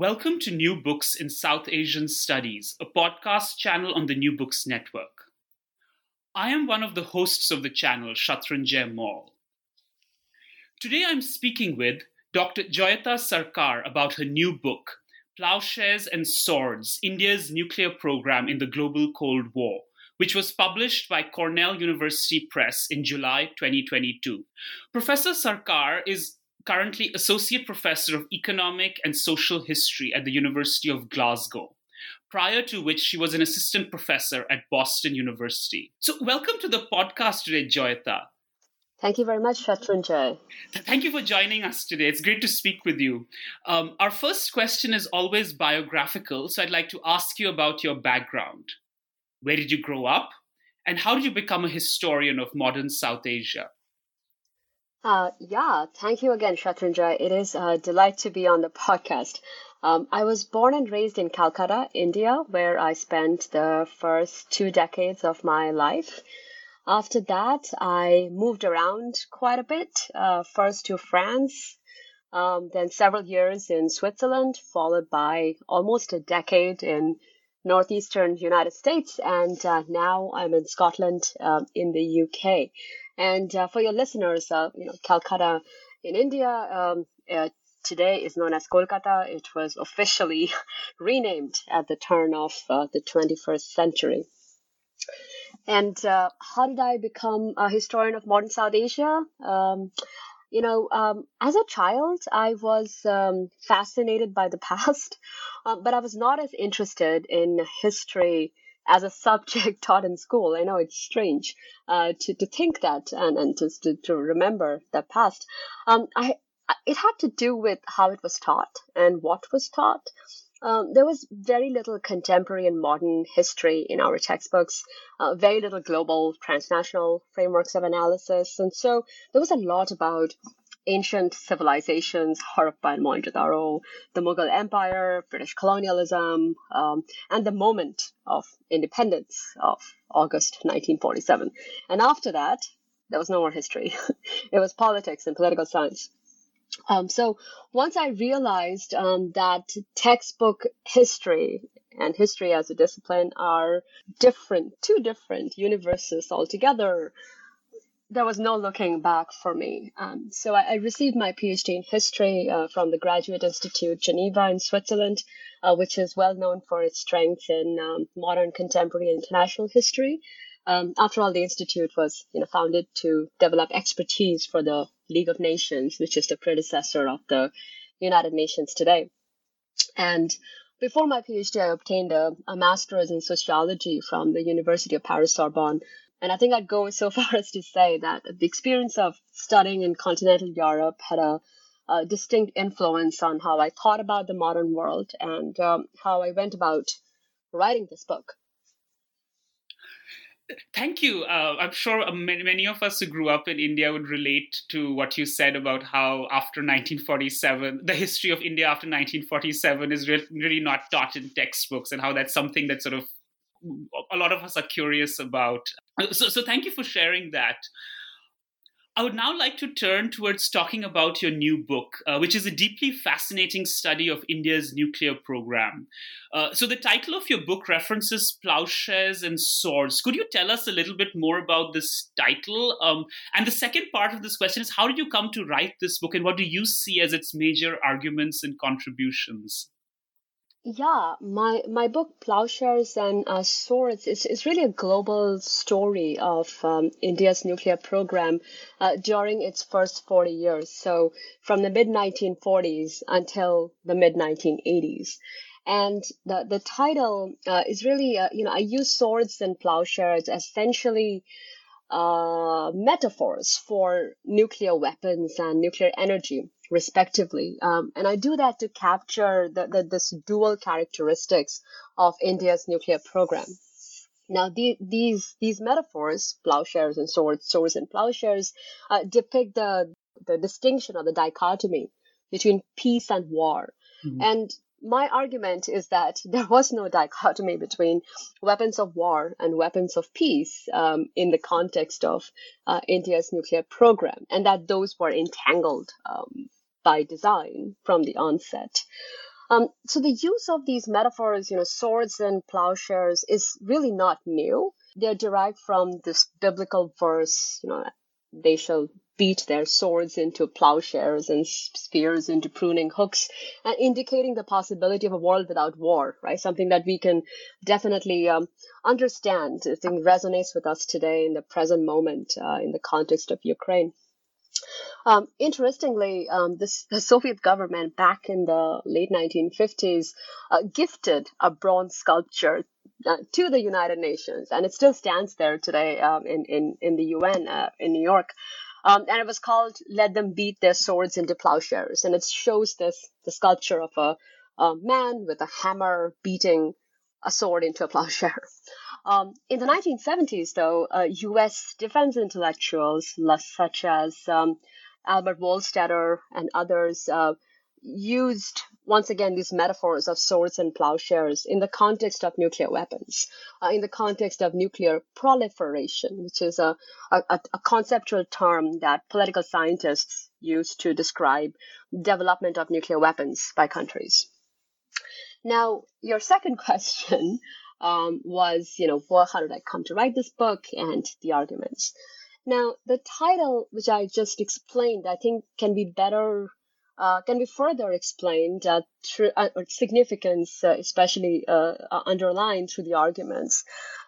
Welcome to New Books in South Asian Studies, a podcast channel on the New Books Network. I am one of the hosts of the channel, Shatrunjay Mall. Today I'm speaking with Dr. Jayita Sarkar about her new book, Plowshares and Swords India's Nuclear Program in the Global Cold War, which was published by Cornell University Press in July 2022. Professor Sarkar is currently Associate Professor of Economic and Social History at the University of Glasgow, prior to which she was an assistant professor at Boston University. So, welcome to the podcast today, Jayita. Thank you very much, Shatrunjay. Thank you for joining us today. It's great to speak with you. Um, our first question is always biographical, so I'd like to ask you about your background. Where did you grow up? And how did you become a historian of modern South Asia? Uh, yeah, thank you again, Shatrunjay. It is a delight to be on the podcast. Um, I was born and raised in Calcutta, India, where I spent the first two decades of my life. After that, I moved around quite a bit, uh, first to France, um, then several years in Switzerland, followed by almost a decade in northeastern United States, and uh, now I'm in Scotland, uh, in the UK. And uh, for your listeners, uh, you know, Calcutta in India um, uh, today is known as Kolkata. It was officially renamed at the turn of uh, the 21st century. And uh, how did I become a historian of modern South Asia? Um, you know, um, as a child, I was um, fascinated by the past, um, but I was not as interested in history as a subject taught in school. I know it's strange uh, to, to think that and, and just to, to remember the past. Um, I, it had to do with how it was taught and what was taught. Um, there was very little contemporary and modern history in our textbooks, uh, very little global transnational frameworks of analysis. And so there was a lot about ancient civilizations, Harappa and Mohenjo-daro, the Mughal Empire, British colonialism, um, and the moment of independence of August 1947. And after that, there was no more history. it was politics and political science. Um, so once I realized um, that textbook history and history as a discipline are different, two different universes altogether, there was no looking back for me. Um, so I, I, received my PhD in history uh, from the Graduate Institute Geneva in Switzerland, uh, which is well known for its strength in um, modern, contemporary, international history. Um, after all, the institute was you know founded to develop expertise for the League of Nations, which is the predecessor of the United Nations today. And before my PhD, I obtained a, a master's in sociology from the University of Paris Sorbonne, and I think I'd go so far as to say that the experience of studying in continental Europe had a, a distinct influence on how I thought about the modern world and um, how I went about writing this book. Thank you. Uh, I'm sure many, many of us who grew up in India would relate to what you said about how after 1947, the history of India after 1947 is really not taught in textbooks, and how that's something that sort of a lot of us are curious about. So, so thank you for sharing that. I would now like to turn towards talking about your new book, uh, which is a deeply fascinating study of India's nuclear program. Uh, so, the title of your book references plowshares and swords. Could you tell us a little bit more about this title? Um, and the second part of this question is how did you come to write this book, and what do you see as its major arguments and contributions? Yeah, my my book Plowshares and uh, Swords is, is really a global story of um, India's nuclear program uh, during its first 40 years. So from the mid 1940s until the mid 1980s. And the, the title uh, is really, uh, you know, I use swords and plowshares essentially uh, metaphors for nuclear weapons and nuclear energy, respectively. Um, and I do that to capture the, the, this dual characteristics of India's nuclear program. Now, the, these these metaphors, plowshares and swords, swords and plowshares, uh, depict the the distinction or the dichotomy between peace and war. Mm-hmm. And my argument is that there was no dichotomy between weapons of war and weapons of peace um, in the context of uh, India's nuclear program, and that those were entangled um, by design from the onset. Um, so the use of these metaphors, you know, swords and plowshares, is really not new. They're derived from this biblical verse, you know, they shall beat their swords into plowshares and spears into pruning hooks, and indicating the possibility of a world without war, right? Something that we can definitely um, understand. I think resonates with us today in the present moment uh, in the context of Ukraine. Um, interestingly, um, this, the Soviet government back in the late 1950s uh, gifted a bronze sculpture uh, to the United Nations, and it still stands there today um, in, in, in the UN uh, in New York. Um, and it was called "Let Them Beat Their Swords into Plowshares," and it shows this the sculpture of a, a man with a hammer beating a sword into a plowshare. Um, in the 1970s, though, uh, U.S. defense intellectuals such as um, Albert Wohlstetter and others uh, used once again these metaphors of swords and plowshares in the context of nuclear weapons, uh, in the context of nuclear proliferation, which is a, a, a, conceptual term that political scientists use to describe development of nuclear weapons by countries. Now, your second question um, was, you know, well, how did I come to write this book and the arguments? Now, the title, which I just explained, I think can be better uh, can be further explained uh, through uh, significance, uh, especially uh, uh, underlined through the arguments.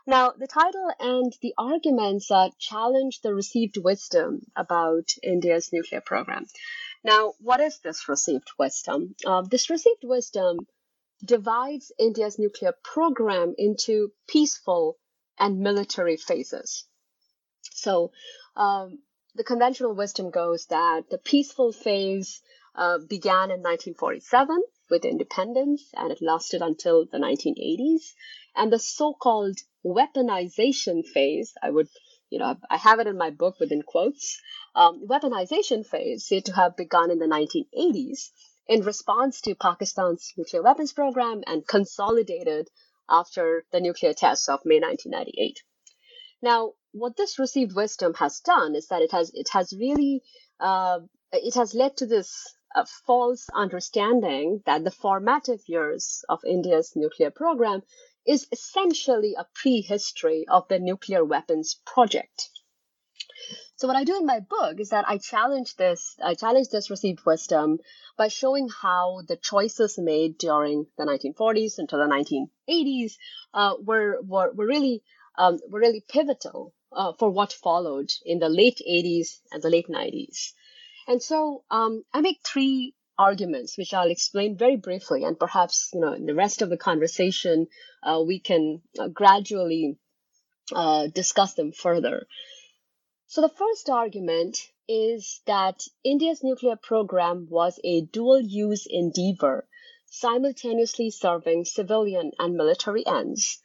Now, the title and the arguments challenge the received wisdom about India's nuclear program. Now, what is this received wisdom? this received wisdom divides India's nuclear program into peaceful and military phases. So, um, the conventional wisdom goes that the peaceful phase uh, began in 1947 with independence and it lasted until the 1980s. And the so called weaponization phase, I would, you know, I have it in my book within quotes, um, weaponization phase said to have begun in the 1980s in response to Pakistan's nuclear weapons program and consolidated after the nuclear tests of May 1998. Now, what this received wisdom has done is that it has it has really uh, it has led to this a false understanding that the formative years of India's nuclear program is essentially a prehistory of the nuclear weapons project. So what I do in my book is that I challenge this, I challenge this received wisdom by showing how the choices made during the 1940s until the 1980s uh, were, were, were really um, were really pivotal uh, for what followed in the late 80s and the late 90s. And so um, I make three arguments, which I'll explain very briefly, and perhaps you know in the rest of the conversation uh, we can uh, gradually uh, discuss them further. So the first argument is that India's nuclear program was a dual-use endeavor, simultaneously serving civilian and military ends,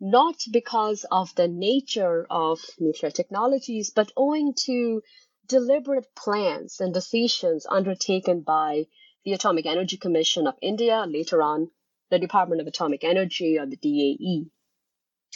not because of the nature of nuclear technologies, but owing to deliberate plans and decisions undertaken by the Atomic Energy Commission of India, later on the Department of Atomic Energy or the DAE.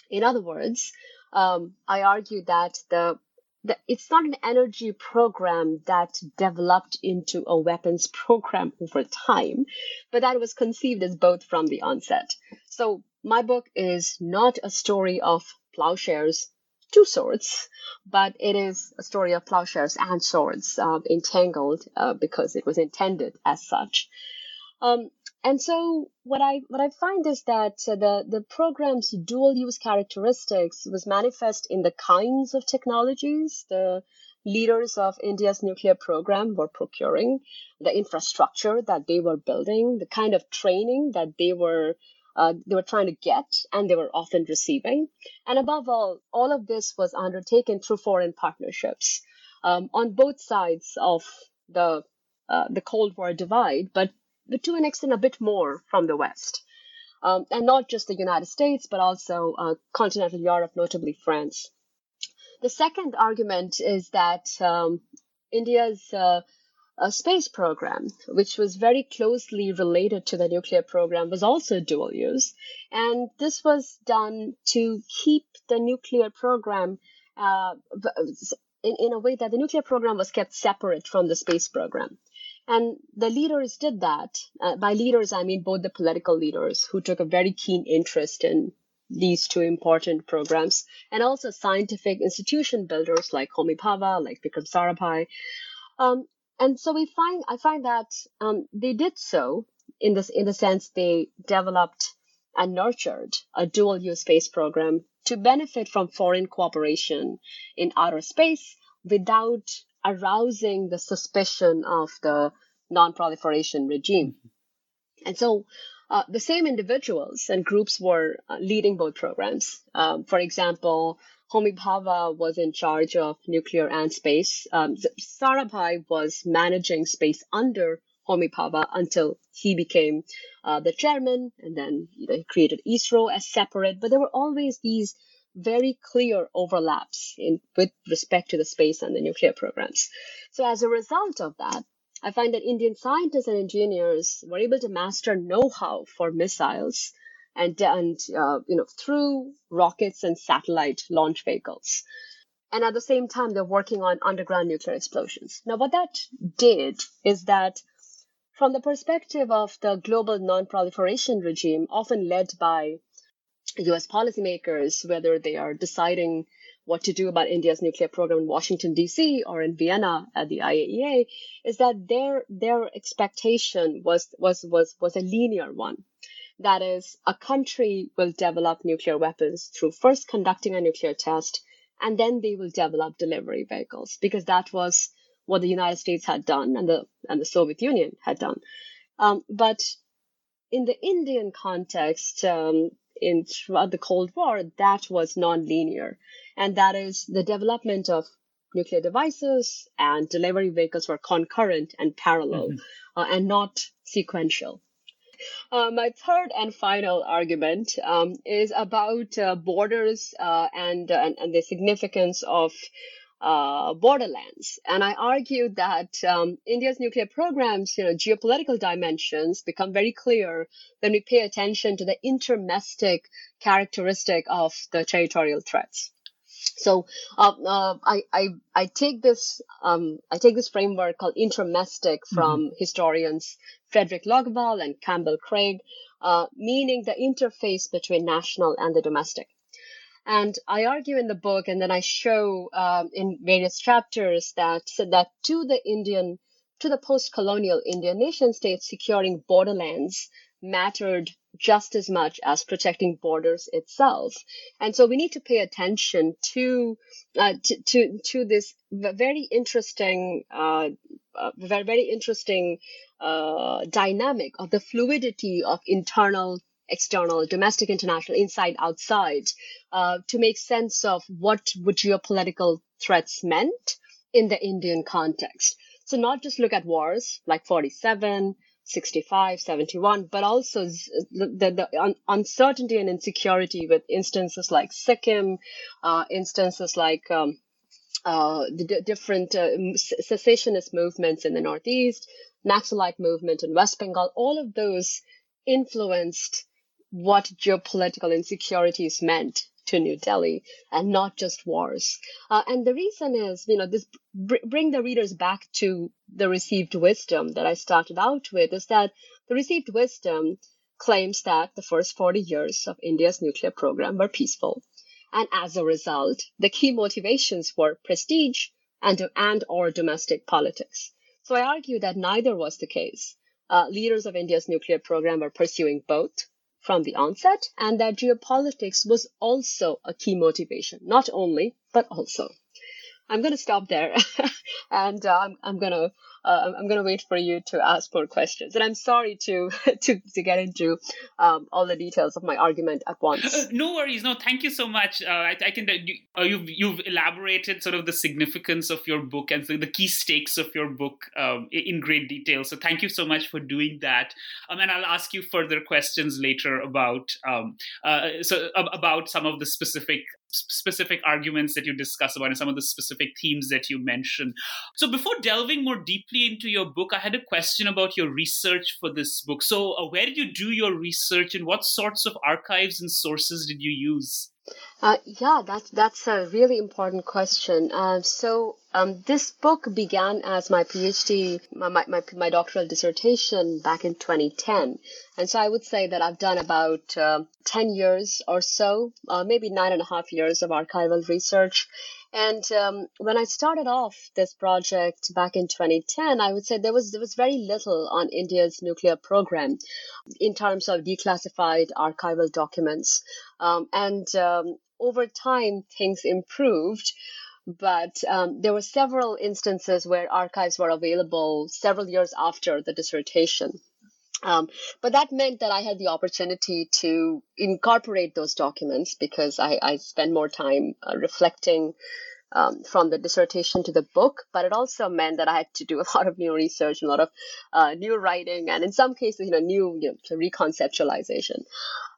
In other words, um, I argue that the, the it's not an energy program that developed into a weapons program over time, but that was conceived as both from the onset. So my book is not a story of plowshares to swords, but it is a story of plowshares and swords uh, entangled uh, because it was intended as such. Um, and so what I what I find is that uh, the the program's dual use characteristics was manifest in the kinds of technologies the leaders of India's nuclear program were procuring, the infrastructure that they were building, the kind of training that they were uh, they were trying to get and they were often receiving. And above all, all of this was undertaken through foreign partnerships um, on both sides of the uh, the Cold War divide, but, to an extent a bit more from the West. Um, and not just the United States, but also uh, continental Europe, notably France. The second argument is that um, India's uh, uh, space program, which was very closely related to the nuclear program, was also dual use. And this was done to keep the nuclear program uh, in, in a way that the nuclear program was kept separate from the space program. And the leaders did that. Uh, by leaders, I mean both the political leaders who took a very keen interest in these two important programs, and also scientific institution builders like Homi Bhabha, like Vikram Sarabhai. Um, and so we find, I find that um, they did so in this, in the sense they developed and nurtured a dual-use space program to benefit from foreign cooperation in outer space without arousing the suspicion of the non-proliferation regime. And so uh, the same individuals and groups were uh, leading both programs. Um, for example, Homi Bhabha was in charge of nuclear and space. Um, Sarabhai was managing space under Homi Bhabha until he became uh, the chairman, and then you know, he created ISRO as separate. But there were always these very clear overlaps in with respect to the space and the nuclear programs. So as a result of that, I find that Indian scientists and engineers were able to master know-how for missiles and, and uh, you know through rockets and satellite launch vehicles. And at the same time, they're working on underground nuclear explosions. Now, what that did is that from the perspective of the global non-proliferation regime, often led by US policymakers, whether they are deciding what to do about India's nuclear program in Washington, D.C. or in Vienna at the IAEA, is that their, their expectation was, was, was, was a linear one. That is, a country will develop nuclear weapons through first conducting a nuclear test, and then they will develop delivery vehicles, because that was what the United States had done and the, and the Soviet Union had done. Um, but in the Indian context, um, in throughout the Cold War, that was nonlinear, and that is the development of nuclear devices and delivery vehicles were concurrent and parallel, mm-hmm. uh, and not sequential. Uh, my third and final argument um, is about uh, borders uh, and, and, and the significance of uh, borderlands. And I argue that um, India's nuclear programs, you know, geopolitical dimensions become very clear when we pay attention to the intermestic characteristic of the territorial threats. So uh, uh, I, I I take this um, I take this framework called intermestic from mm-hmm. historians Fredrik Logevall and Campbell Craig, uh, meaning the interface between national and the domestic. And I argue in the book, and then I show um, in various chapters that that to the Indian, to the post-colonial Indian nation states, securing borderlands mattered just as much as protecting borders itself. And so we need to pay attention to uh, to, to, to this very interesting, uh, uh, very very interesting uh, dynamic of the fluidity of internal external, domestic, international, inside, outside, uh, to make sense of what would geopolitical threats meant in the Indian context. So not just look at wars like 47, 65, 71, but also the, the, un- uncertainty and insecurity with instances like Sikkim, uh, instances like um, uh, the d- different uh, secessionist movements in the Northeast, Naxalite movement in West Bengal, all of those influenced what geopolitical insecurities meant to New Delhi and not just wars. Uh, and the reason is, you know, this br- bring the readers back to the received wisdom that I started out with is that the received wisdom claims that the first 40 years of India's nuclear program were peaceful. And as a result, the key motivations were prestige and, and or domestic politics. So I argue that neither was the case. Uh, leaders of India's nuclear program were pursuing both from the onset, and that geopolitics was also a key motivation, not only, but also. I'm going to stop there and uh, I'm, I'm going to uh, I'm going to wait for you to ask more questions. And I'm sorry to to, to get into um, all the details of my argument at once. Uh, no worries. No, thank you so much. Uh, I, I think that you, uh, you've you've elaborated sort of the significance of your book and the key stakes of your book um, in great detail. So thank you so much for doing that. Um, and I'll ask you further questions later about um, uh, so about some of the specific specific arguments that you discuss about and some of the specific themes that you mention. So, before delving more deeply into your book, I had a question about your research for this book. So, uh, where did you do your research and what sorts of archives and sources did you use? Uh, yeah, that's that's a really important question. Uh, so um, this book began as my PhD, my, my, my doctoral dissertation back in 2010, and so I would say that I've done about uh, 10 years or so, uh, maybe nine and a half years of archival research. And um, when I started off this project back in 2010, I would say there was there was very little on India's nuclear program in terms of declassified archival documents. Um, and um, over time, things improved but um, there were several instances where archives were available several years after the dissertation. Um, but that meant that I had the opportunity to incorporate those documents because I, I spent more time uh, reflecting um, from the dissertation to the book. But it also meant that I had to do a lot of new research, a lot of uh, new writing, and in some cases, you know, new you know, reconceptualization.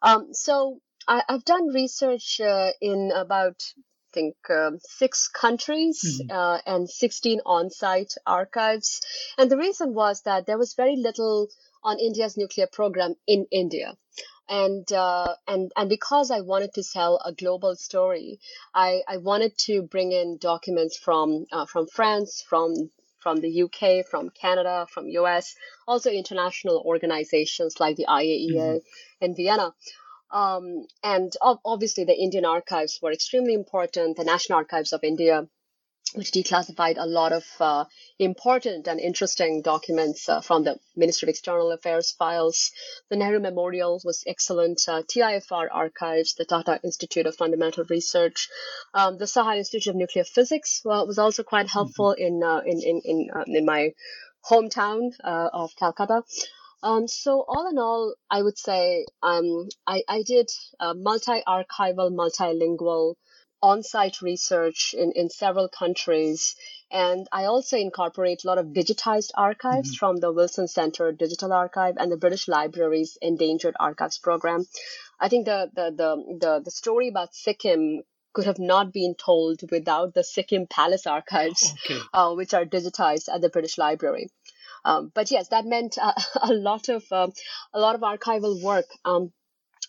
Um, so I, have done research uh, in about I think um, six countries mm-hmm. uh, and 16 on-site archives. And the reason was that there was very little on India's nuclear program in India. And uh, and and because I wanted to tell a global story, I, I wanted to bring in documents from uh, from France, from from the UK, from Canada, from US, also international organizations like the IAEA mm-hmm. in Vienna. Um, and obviously, the Indian archives were extremely important. The National Archives of India which declassified a lot of uh, important and interesting documents uh, from the Ministry of External Affairs files. The Nehru Memorial was excellent. Uh, TIFR archives, the Tata Institute of Fundamental Research, um, the Saha Institute of Nuclear Physics well, was also quite mm-hmm. helpful mm-hmm. in, uh, in in in uh, in my hometown uh, of Calcutta. Um, so all in all, I would say um, I, I did multi-archival, multilingual on-site research in, in several countries. And I also incorporate a lot of digitized archives mm-hmm. from the Wilson Center Digital Archive and the British Library's Endangered Archives Program. I think the, the, the, the, the story about Sikkim could have not been told without the Sikkim Palace archives, okay. uh, which are digitized at the British Library. Um, but yes, that meant uh, a lot of um, a lot of archival work. Um,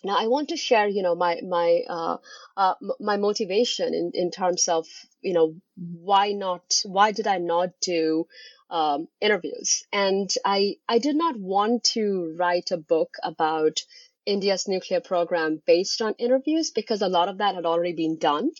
now I want to share, you know, my my uh, uh, my motivation in, in terms of, you know, why not? Why did I not do um, interviews? And I I did not want to write a book about India's nuclear program based on interviews because a lot of that had already been done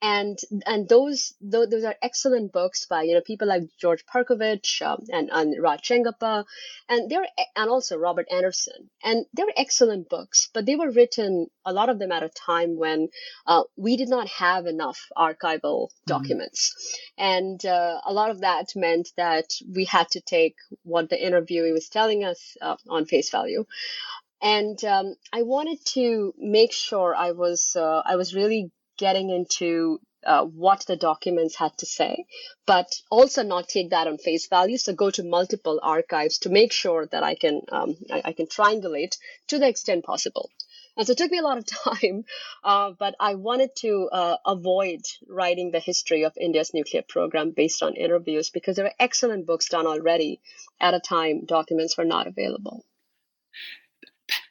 and and those those are excellent books by you know people like George Perkovich um, and and Raj Chengappa, and they're and also Robert Anderson, and they're excellent books, but they were written a lot of them at a time when uh, we did not have enough archival mm-hmm. documents, mm-hmm. and uh, a lot of that meant that we had to take what the interviewee was telling us uh, on face value. And um, I wanted to make sure I was uh, I was really getting into uh, what the documents had to say, but also not take that on face value. So go to multiple archives to make sure that I can um, I, I, can triangulate to the extent possible. And so it took me a lot of time, uh, but I wanted to uh, avoid writing the history of India's nuclear program based on interviews because there are excellent books done already at a time documents were not available.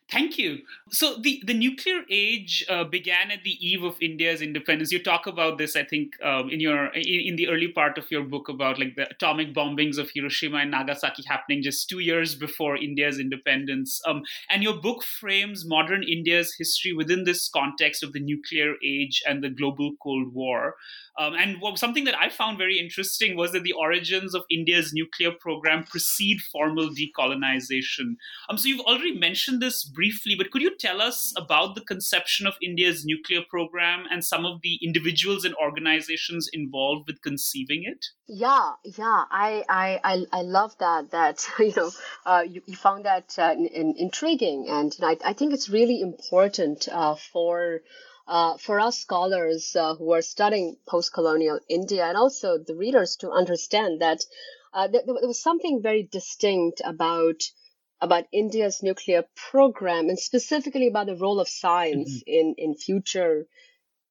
Thank you. So the, the nuclear age uh, began at the eve of India's independence. You talk about this, I think, um, in your in, in, the early part of your book about like the atomic bombings of Hiroshima and Nagasaki happening just two years before India's independence. Um, and your book frames modern India's history within this context of the nuclear age and the global Cold War. Um, and what, something that I found very interesting was that the origins of India's nuclear program precede formal decolonization. Um, so you've already mentioned this briefly, but could you tell us about the conception of India's nuclear program and some of the individuals and organizations involved with conceiving it? Yeah, yeah, I I I, I love that. That you know, uh, you, you found that uh, in, in, intriguing, and you know, I, I think it's really important uh, for. Uh, for us scholars uh, who are studying post-colonial India and also the readers to understand that uh, there, was something very distinct about about India's nuclear program and specifically about the role of science mm-hmm. in in future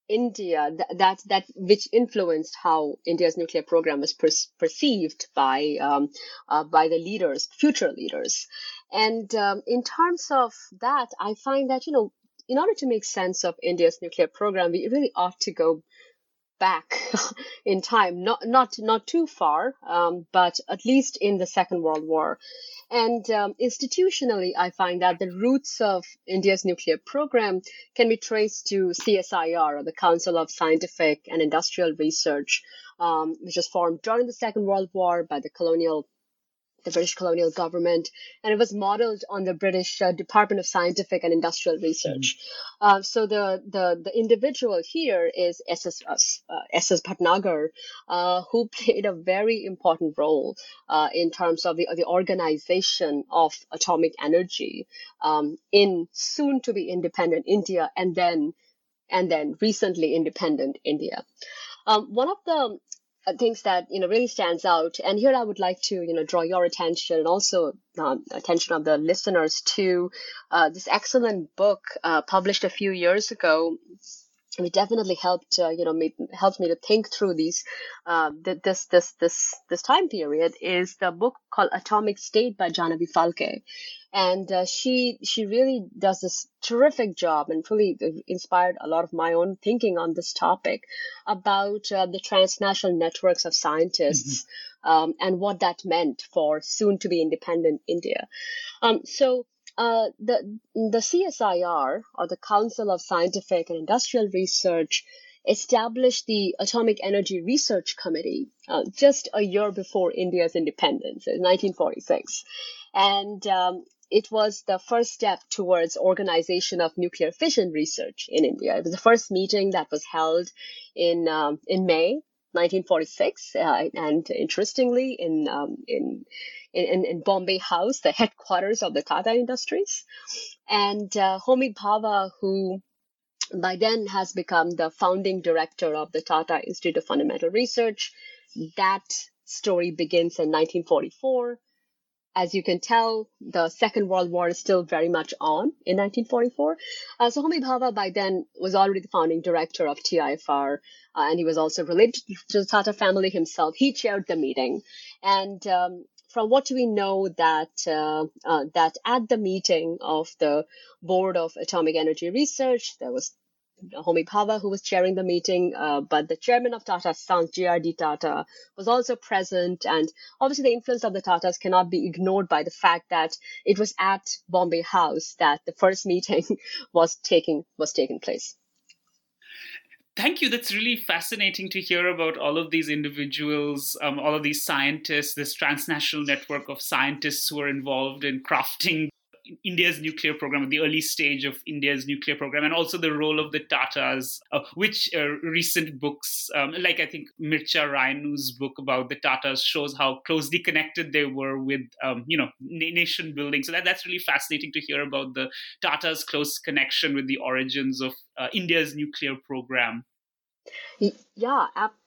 India that, that that which influenced how India's nuclear program was per- perceived by um, uh, by the leaders, future leaders, and um, in terms of that, I find that you know in order to make sense of India's nuclear program, we really ought to go back in time, not not not too far, um, but at least in the Second World War. And um, institutionally, I find that the roots of India's nuclear program can be traced to CSIR, or the Council of Scientific and Industrial Research, um, which was formed during the Second World War by the colonial the British colonial government, and it was modeled on the British uh, Department of Scientific and Industrial Research. Mm-hmm. Uh, so the, the the individual here is SS uh, SS Bhatnagar, uh, who played a very important role uh, in terms of the the organization of atomic energy um, in soon to be independent India, and then and then recently independent India. Um, one of the uh, things that you know really stands out. And here i would like to you know draw your attention and also um, attention of the listeners to uh, this excellent book uh, published a few years ago it definitely helped uh, you know me, helped me to think through these uh, this this this this time period is the book called atomic state by Jahnavi Phalkey and uh, she she really does this terrific job and really inspired a lot of my own thinking on this topic about uh, the transnational networks of scientists mm-hmm. um, and what that meant for soon to be independent India. Um, so uh, the the CSIR or the Council of Scientific and Industrial Research established the Atomic Energy Research Committee uh, just a year before India's independence, in 1946. And um, it was the first step towards organization of nuclear fission research in India. It was the first meeting that was held in um, in May 1946, uh, and interestingly, in, um, in in in Bombay House, the headquarters of the Tata Industries, and uh, Homi Bhabha, who by then has become the founding director of the Tata Institute of Fundamental Research. That story begins in 1944 as you can tell, the Second World War is still very much on in 1944. Uh, so Homi Bhabha by then was already the founding director of TIFR, uh, and he was also related to the Tata family himself. He chaired the meeting, and um, from what do we know that uh, uh, that at the meeting of the Board of Atomic Energy Research, there was Homi Bhabha, who was chairing the meeting, uh, but the chairman of Tata Sons, J.R.D. Tata, was also present. And obviously, the influence of the Tatas cannot be ignored by the fact that it was at Bombay House that the first meeting was taking was taking place. Thank you. That's really fascinating to hear about all of these individuals, um, all of these scientists, this transnational network of scientists who are involved in crafting India's nuclear program, the early stage of India's nuclear program, and also the role of the Tatas, uh, which uh, recent books, um, like I think Mircea Raianu's book about the Tatas, shows how closely connected they were with, um, you know, nation building. So that, that's really fascinating to hear about the Tatas' close connection with the origins of uh, India's nuclear program. Yeah, Absolutely.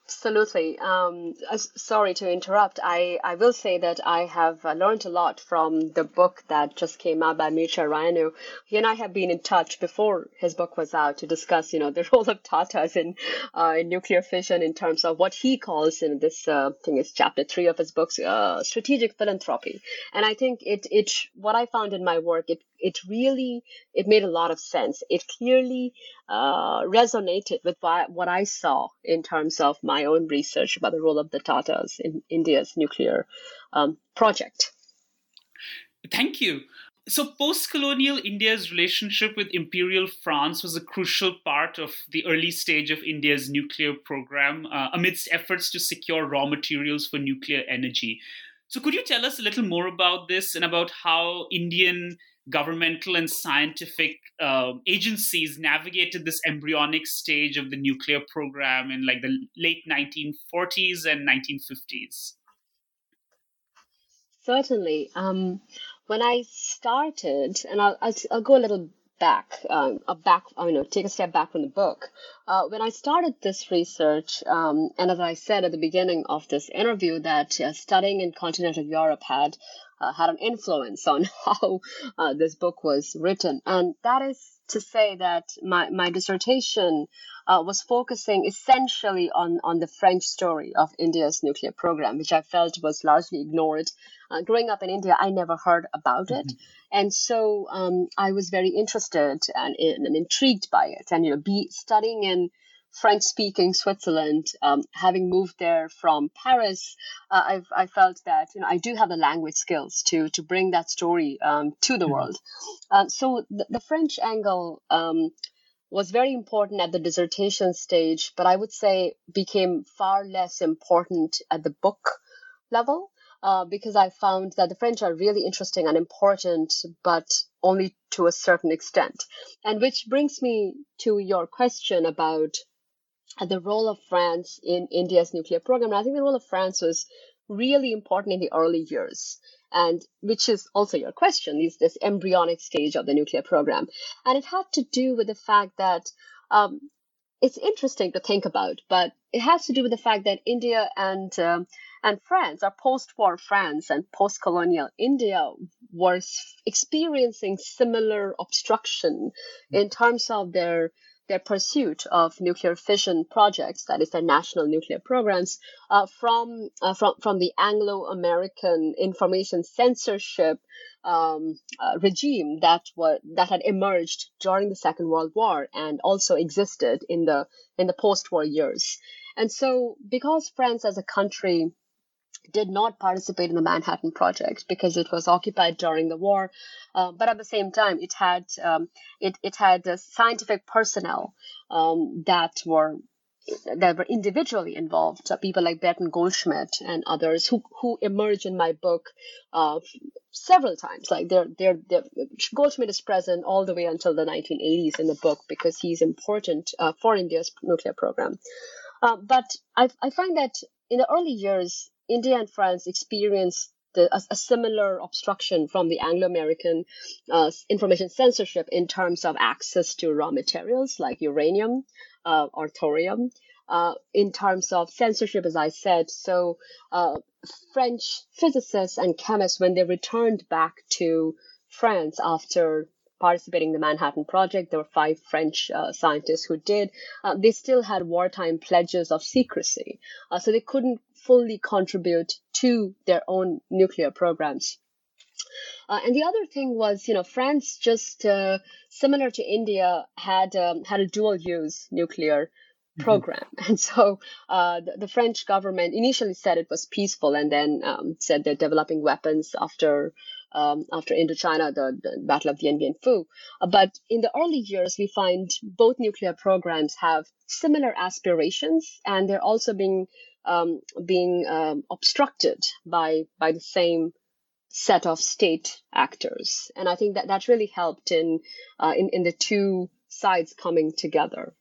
Um, sorry to interrupt. I, I will say that I have uh, learned a lot from the book that just came out by Mircea Raianu. He and I have been in touch before his book was out to discuss, you know, the role of Tatas in, uh, in nuclear fission in terms of what he calls in this uh, thing is chapter three of his books, uh, strategic philanthropy. And I think it it what I found in my work it it really it made a lot of sense. It clearly uh, resonated with what I saw in terms of my own research about the role of the Tatas in India's nuclear um, project. Thank you. So, post colonial India's relationship with Imperial France was a crucial part of the early stage of India's nuclear program uh, amidst efforts to secure raw materials for nuclear energy. So, could you tell us a little more about this and about how Indian governmental and scientific uh, agencies navigated this embryonic stage of the nuclear program in like the late 1940s and 1950s? Certainly. Um, when I started, and I'll, I'll, I'll go a little back, um, a back, you know, take a step back from the book. Uh, when I started this research, um, and as I said at the beginning of this interview, that uh, studying in continental Europe had uh, had an influence on how uh, this book was written, and that is to say that my my dissertation uh, was focusing essentially on on the French story of India's nuclear program, which I felt was largely ignored. Uh, growing up in India, I never heard about it. Mm-hmm. And so um, I was very interested and, and, intrigued by it. And, you know, be studying in French speaking Switzerland, um, having moved there from Paris, uh, I've, I felt that, you know, I do have the language skills to, to bring that story um, to the mm-hmm. world. Uh, so the, the, French angle um, was very important at the dissertation stage, but I would say became far less important at the book level uh, because I found that the French are really interesting and important, but only to a certain extent. And which brings me to your question about the role of France in India's nuclear program. And I think the role of France was really important in the early years and which is also your question is this embryonic stage of the nuclear program and it had to do with the fact that um, it's interesting to think about but it has to do with the fact that india and um, and France, our post-war France and post-colonial India, was experiencing similar obstruction in terms of their their pursuit of nuclear fission projects, that is, their national nuclear programs, uh, from, uh, from, from the Anglo American information censorship um, uh, regime that, was, that had emerged during the Second World War and also existed in the, in the post war years. And so, because France as a country did not participate in the Manhattan Project because it was occupied during the war. Uh, but at the same time, it had um, it it had uh, scientific personnel um, that were that were individually involved, uh, people like Bertrand Goldschmidt and others who who emerge in my book uh, several times. Like they're, they're, they're, Goldschmidt is present all the way until the 1980s in the book because he's important uh, for India's nuclear program. Uh, but I, I find that in the early years, India and France experienced the, a, a, similar obstruction from the Anglo-American uh, information censorship in terms of access to raw materials like uranium uh, or thorium. Uh, in terms of censorship, as I said, so uh, French physicists and chemists, when they returned back to France after participating in the Manhattan Project. There were five French uh, scientists who did. Uh, they still had wartime pledges of secrecy, uh, so they couldn't fully contribute to their own nuclear programs. Uh, and the other thing was, you know, France just uh, similar to India had um, had a dual use nuclear mm-hmm. program. And so uh, the, the, French government initially said it was peaceful and then um, said they're developing weapons after um, after Indochina, the, the Battle of Dien Bien Phu. But in the early years, we find both nuclear programs have similar aspirations, and they're also being um, being um, obstructed by by the same set of state actors. And I think that that really helped in uh, in in the two sides coming together.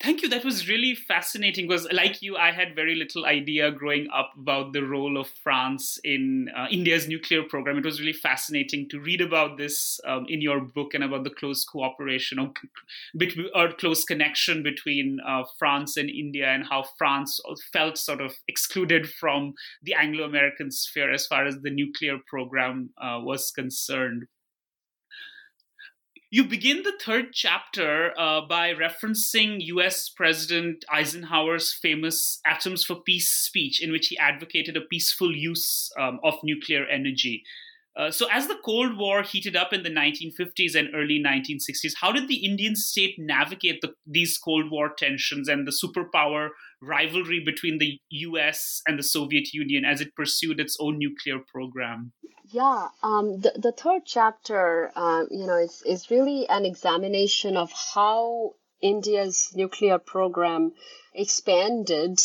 Thank you. That was really fascinating. Because, like you, I had very little idea growing up about the role of France in uh, India's nuclear program. It was really fascinating to read about this um, in your book and about the close cooperation or, or close connection between uh, France and India and how France felt sort of excluded from the Anglo American sphere as far as the nuclear program uh, was concerned. You begin the third chapter uh, by referencing US President Eisenhower's famous Atoms for Peace speech, in which he advocated a peaceful use um, of nuclear energy. Uh, so, as the Cold War heated up in the 1950s and early 1960s, how did the Indian state navigate the, these Cold War tensions and the superpower rivalry between the US and the Soviet Union as it pursued its own nuclear program? Yeah, um, the, the third chapter, uh, you know, is, is really an examination of how India's nuclear program expanded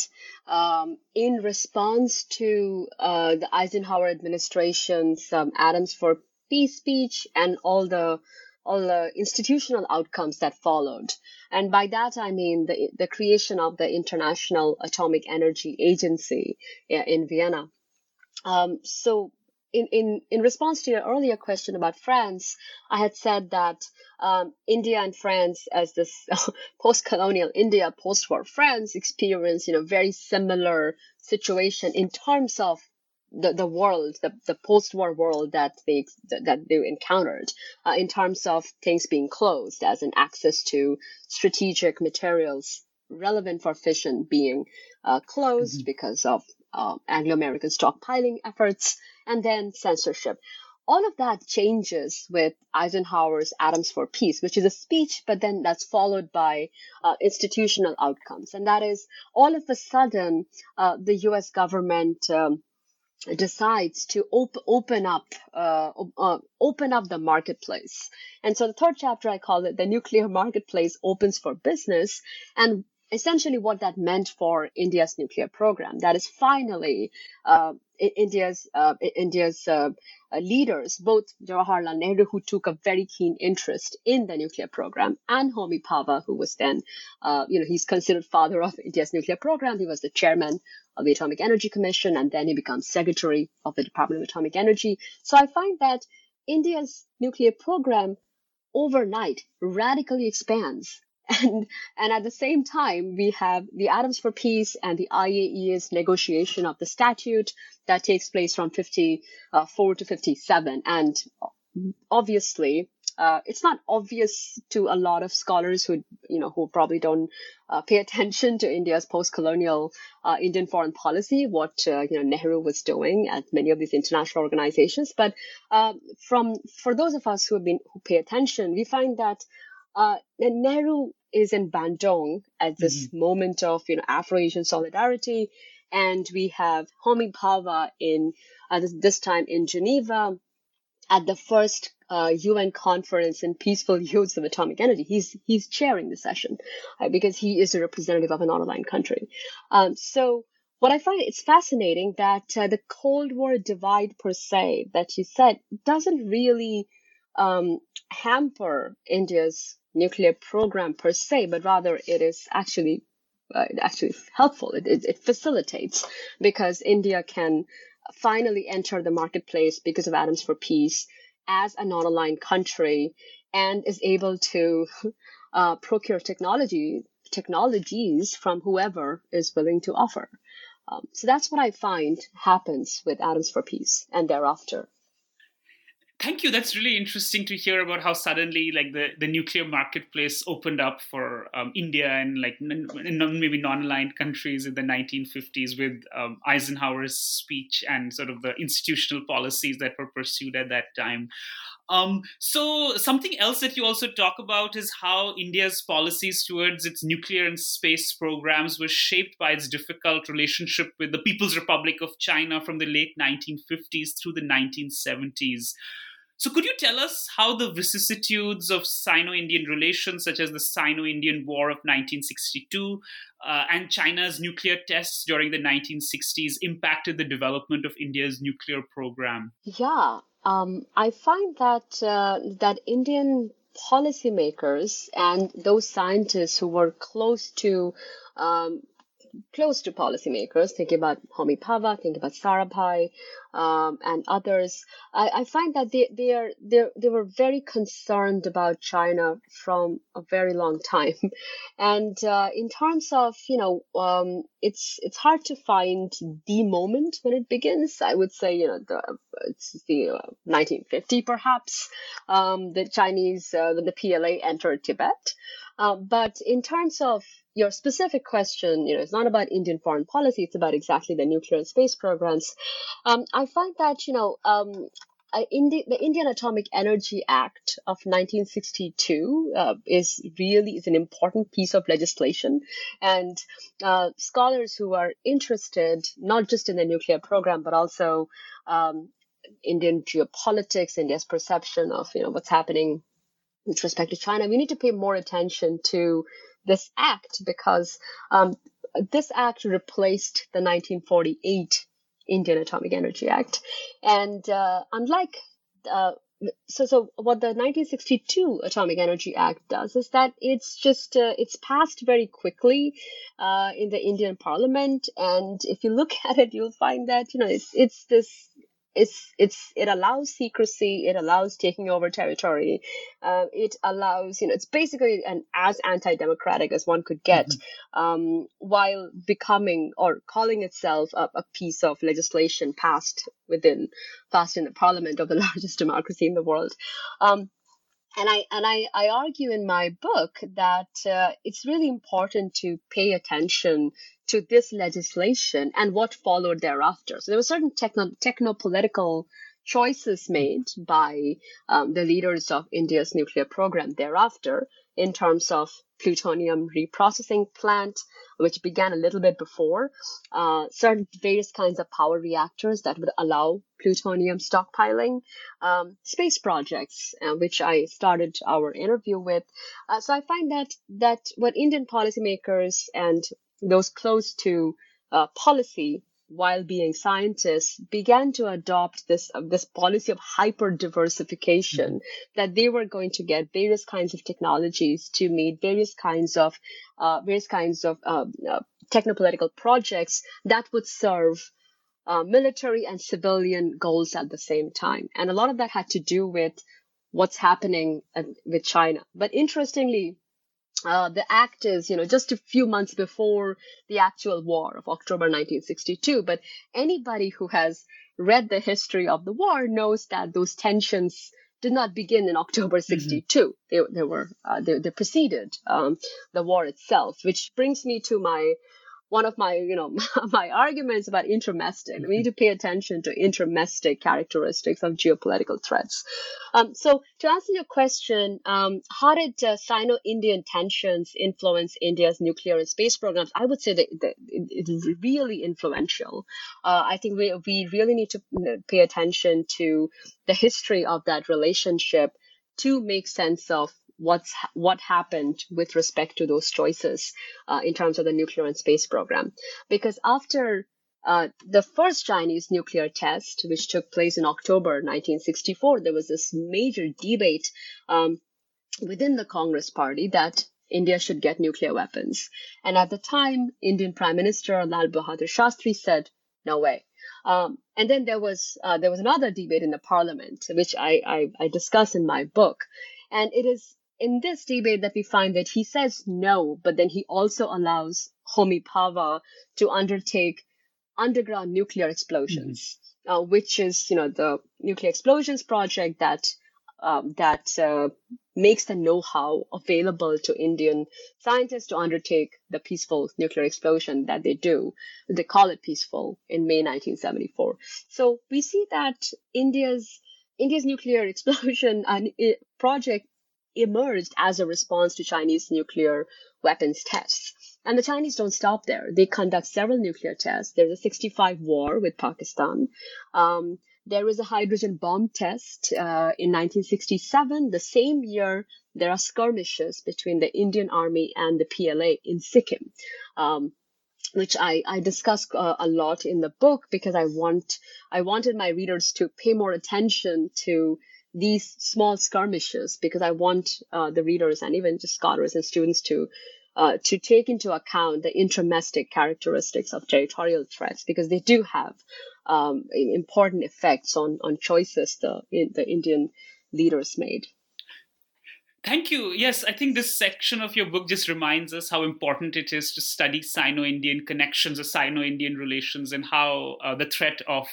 um, in response to uh, the Eisenhower administration's um, Atoms for peace speech and all the all the institutional outcomes that followed. And by that, I mean the, the creation of the International Atomic Energy Agency in Vienna. Um, so in, in, in response to your earlier question about France, I had said that um, India and France, as this post-colonial India, post-war France, experience you know very similar situation in terms of the, the world, the, the post-war world that they that they encountered, uh, in terms of things being closed, as in access to strategic materials relevant for fission being uh, closed mm-hmm. because of uh, Anglo-American stockpiling efforts, and then censorship. All of that changes with Eisenhower's Atoms for Peace, which is a speech, but then that's followed by uh, institutional outcomes. And that is all of a sudden, uh, the US government um, decides to op- open up uh, uh, open up the marketplace and so the third chapter i call it the nuclear marketplace opens for business and essentially what that meant for India's nuclear program. That is finally uh, India's uh, India's uh, uh, leaders, both Jawaharlal Nehru, who took a very keen interest in the nuclear program, and Homi Bhabha, who was then, uh, you know, he's considered father of India's nuclear program. He was the chairman of the Atomic Energy Commission, and then he becomes secretary of the Department of Atomic Energy. So I find that India's nuclear program overnight radically expands and and at the same time we have the atoms for peace and the iaea's negotiation of the statute that takes place from 54 to 57 and obviously uh, it's not obvious to a lot of scholars who you know who probably don't uh, pay attention to India's post-colonial uh, Indian foreign policy, what uh, you know Nehru was doing at many of these international organizations. But uh, from for those of us who have been who pay attention, we find that uh, Nehru is in Bandung at this mm-hmm. moment of you know Afro-Asian solidarity, and we have Homi Bhabha in uh, this, this, time in Geneva at the first uh, UN conference in peaceful use of atomic energy. He's he's chairing the session uh, because he is a representative of an non-aligned country. Um, so what I find it's fascinating that uh, the Cold War divide per se that you said doesn't really um, hamper India's nuclear program per se, but rather it is actually uh, actually helpful. It, it, it facilitates because India can finally enter the marketplace because of Atoms for Peace as a non-aligned country and is able to uh, procure technology technologies from whoever is willing to offer. Um, so that's what I find happens with Atoms for Peace and thereafter. Thank you. That's really interesting to hear about how suddenly, like the, the nuclear marketplace opened up for um, India and like n- n- maybe non-aligned countries in the 1950s with um, Eisenhower's speech and sort of the institutional policies that were pursued at that time. Um, so something else that you also talk about is how India's policies towards its nuclear and space programs were shaped by its difficult relationship with the People's Republic of China from the late 1950s through the 1970s. So, could you tell us how the vicissitudes of Sino Indian relations, such as the Sino Indian War of 1962 uh, and China's nuclear tests during the 1960s, impacted the development of India's nuclear program? Yeah, um, I find that uh, that Indian policymakers and those scientists who were close to um, close to policymakers, thinking about Homi Bhabha, thinking about Sarabhai, um, and others, I, I, find that they, they are they, they were very concerned about China from a very long time, and uh, in terms of you know um, it's it's hard to find the moment when it begins. I would say you know the it's the uh, 1950 perhaps um, the Chinese uh, when the PLA entered Tibet, uh, but in terms of your specific question, you know, it's not about Indian foreign policy. It's about exactly the nuclear and space programs. Um, I find that, you know, um, Indi- the Indian Atomic Energy Act of 1962 uh, is really is an important piece of legislation, and uh, scholars who are interested not just in the nuclear program but also um, Indian geopolitics, India's perception of you know what's happening with respect to China, we need to pay more attention to this act because um, this act replaced the 1948 Indian Atomic Energy Act. And uh, unlike uh, so so what the 1962 Atomic Energy Act does is that it's just uh, it's passed very quickly uh, in the Indian Parliament, and if you look at it, you'll find that you know it's it's this it's it's it allows secrecy it allows taking over territory uh, it allows you know it's basically an as anti-democratic as one could get mm-hmm. um, while becoming or calling itself a, a, piece of legislation passed within passed in the parliament of the largest democracy in the world um, and I and I, I argue in my book that uh, it's really important to pay attention to this legislation and what followed thereafter. So there were certain techno techno political choices made by um, the leaders of India's nuclear program thereafter in terms of plutonium reprocessing plant, which began a little bit before, uh, certain various kinds of power reactors that would allow plutonium stockpiling, um, space projects, uh, which I started our interview with. Uh, so I find that that what Indian policymakers and those close to uh, policy while being scientists, began to adopt this uh, this policy of hyper diversification mm-hmm. that they were going to get various kinds of technologies to meet various kinds of uh, various kinds of uh, uh, technopolitical projects that would serve uh, military and civilian goals at the same time, and a lot of that had to do with what's happening at, with China. But interestingly, uh, the act is, you know, just a few months before the actual war of October 1962. But anybody who has read the history of the war knows that those tensions did not begin in October 62. Mm-hmm. They, they were, uh, they, they preceded um, the war itself, which brings me to my one of my, you know, my arguments about intermestic. We need to pay attention to intermestic characteristics of geopolitical threats. Um, so to answer your question, um, how did uh, Sino-Indian tensions influence India's nuclear and space programs? I would say that, that it is really influential. Uh, I think we, we really need to pay attention to the history of that relationship to make sense of what's what happened with respect to those choices uh, in terms of the nuclear and space program. Because after uh, the first Chinese nuclear test, which took place in October 1964, there was this major debate um, within the Congress Party that India should get nuclear weapons. And at the time, Indian Prime Minister Lal Bahadur Shastri said, "No way." Um, and then there was uh, there was another debate in the parliament, which I, I, I discuss in my book, and it is in this debate that we find that he says no, but then he also allows Homi Bhabha to undertake underground nuclear explosions, mm-hmm. uh, which is, you know, the nuclear explosions project that um, that uh, makes the know-how available to Indian scientists to undertake the peaceful nuclear explosion that they do. They call it peaceful in May 1974. So we see that India's India's nuclear explosion uh, project emerged as a response to Chinese nuclear weapons tests. And the Chinese don't stop there. They conduct several nuclear tests. There's a 65 war with Pakistan. Um, there is a hydrogen bomb test uh, in 1967. The same year, there are skirmishes between the Indian Army and the PLA in Sikkim. Um, which I, I discuss uh, a lot in the book because I want I wanted my readers to pay more attention to these small skirmishes because I want uh, the readers and even just scholars and students to uh, to take into account the intermestic characteristics of territorial threats because they do have um, important effects on on choices the the Indian leaders made. Thank you. Yes, I think this section of your book just reminds us how important it is to study Sino Indian connections or Sino Indian relations and how uh, the threat of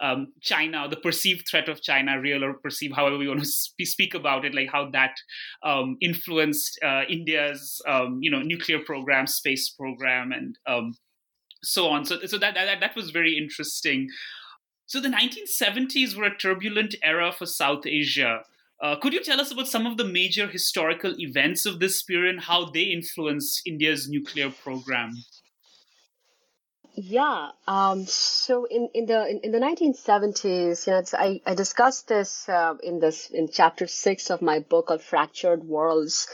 um, China, the perceived threat of China, real or perceived, however we want to speak about it, like how that um, influenced uh, India's um, you know nuclear program, space program, and um, so on. So, so that, that, that was very interesting. So the 1970s were a turbulent era for South Asia. Uh, could you tell us about some of the major historical events of this period and how they influenced India's nuclear program? Yeah. Um, so in, in the in, in, the 1970s, you know, I, I discussed this uh, in this in chapter six of my book called Fractured Worlds,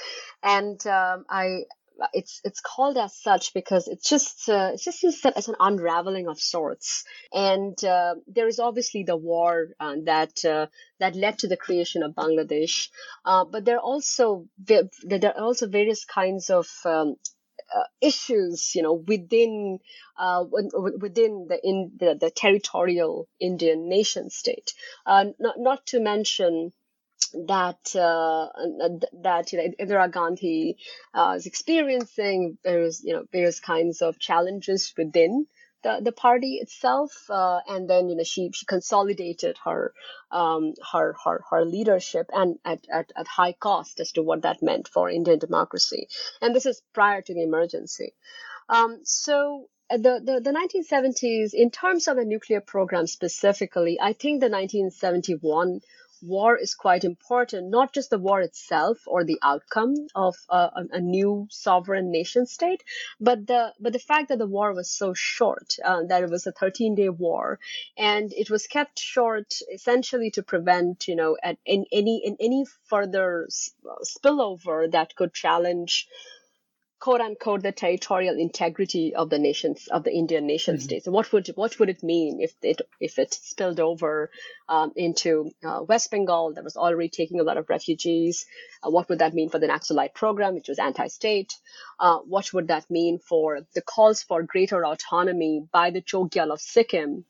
and um, I it's it's called as such because it's just uh, it just seems as an unraveling of sorts. And uh, there is obviously the war uh, that uh, that led to the creation of Bangladesh, uh, but there are also there are also various kinds of um, uh, issues, you know, within uh, within the in the, the territorial Indian nation state. Uh, not not to mention that uh, that you know Indira Gandhi uh, is experiencing various you know various kinds of challenges within the, the party itself, uh, and then you know she she consolidated her um, her her her leadership and at, at at high cost as to what that meant for Indian democracy, and this is prior to the emergency. Um, so uh, the, the, the 1970s, in terms of a nuclear program specifically, I think the 1971 war is quite important, not just the war itself or the outcome of a, a new sovereign nation state, but the but the fact that the war was so short, uh, that it was a 13 day war, and it was kept short essentially to prevent, you know, at in any in any further spillover that could challenge quote unquote the territorial integrity of the nations of the Indian nation mm-hmm. states. So what would what would it mean if it if it spilled over um, into uh, West Bengal that was already taking a lot of refugees? Uh, what would that mean for the Naxalite program, which was anti-state? Uh, what would that mean for the calls for greater autonomy by the Chogyal of Sikkim?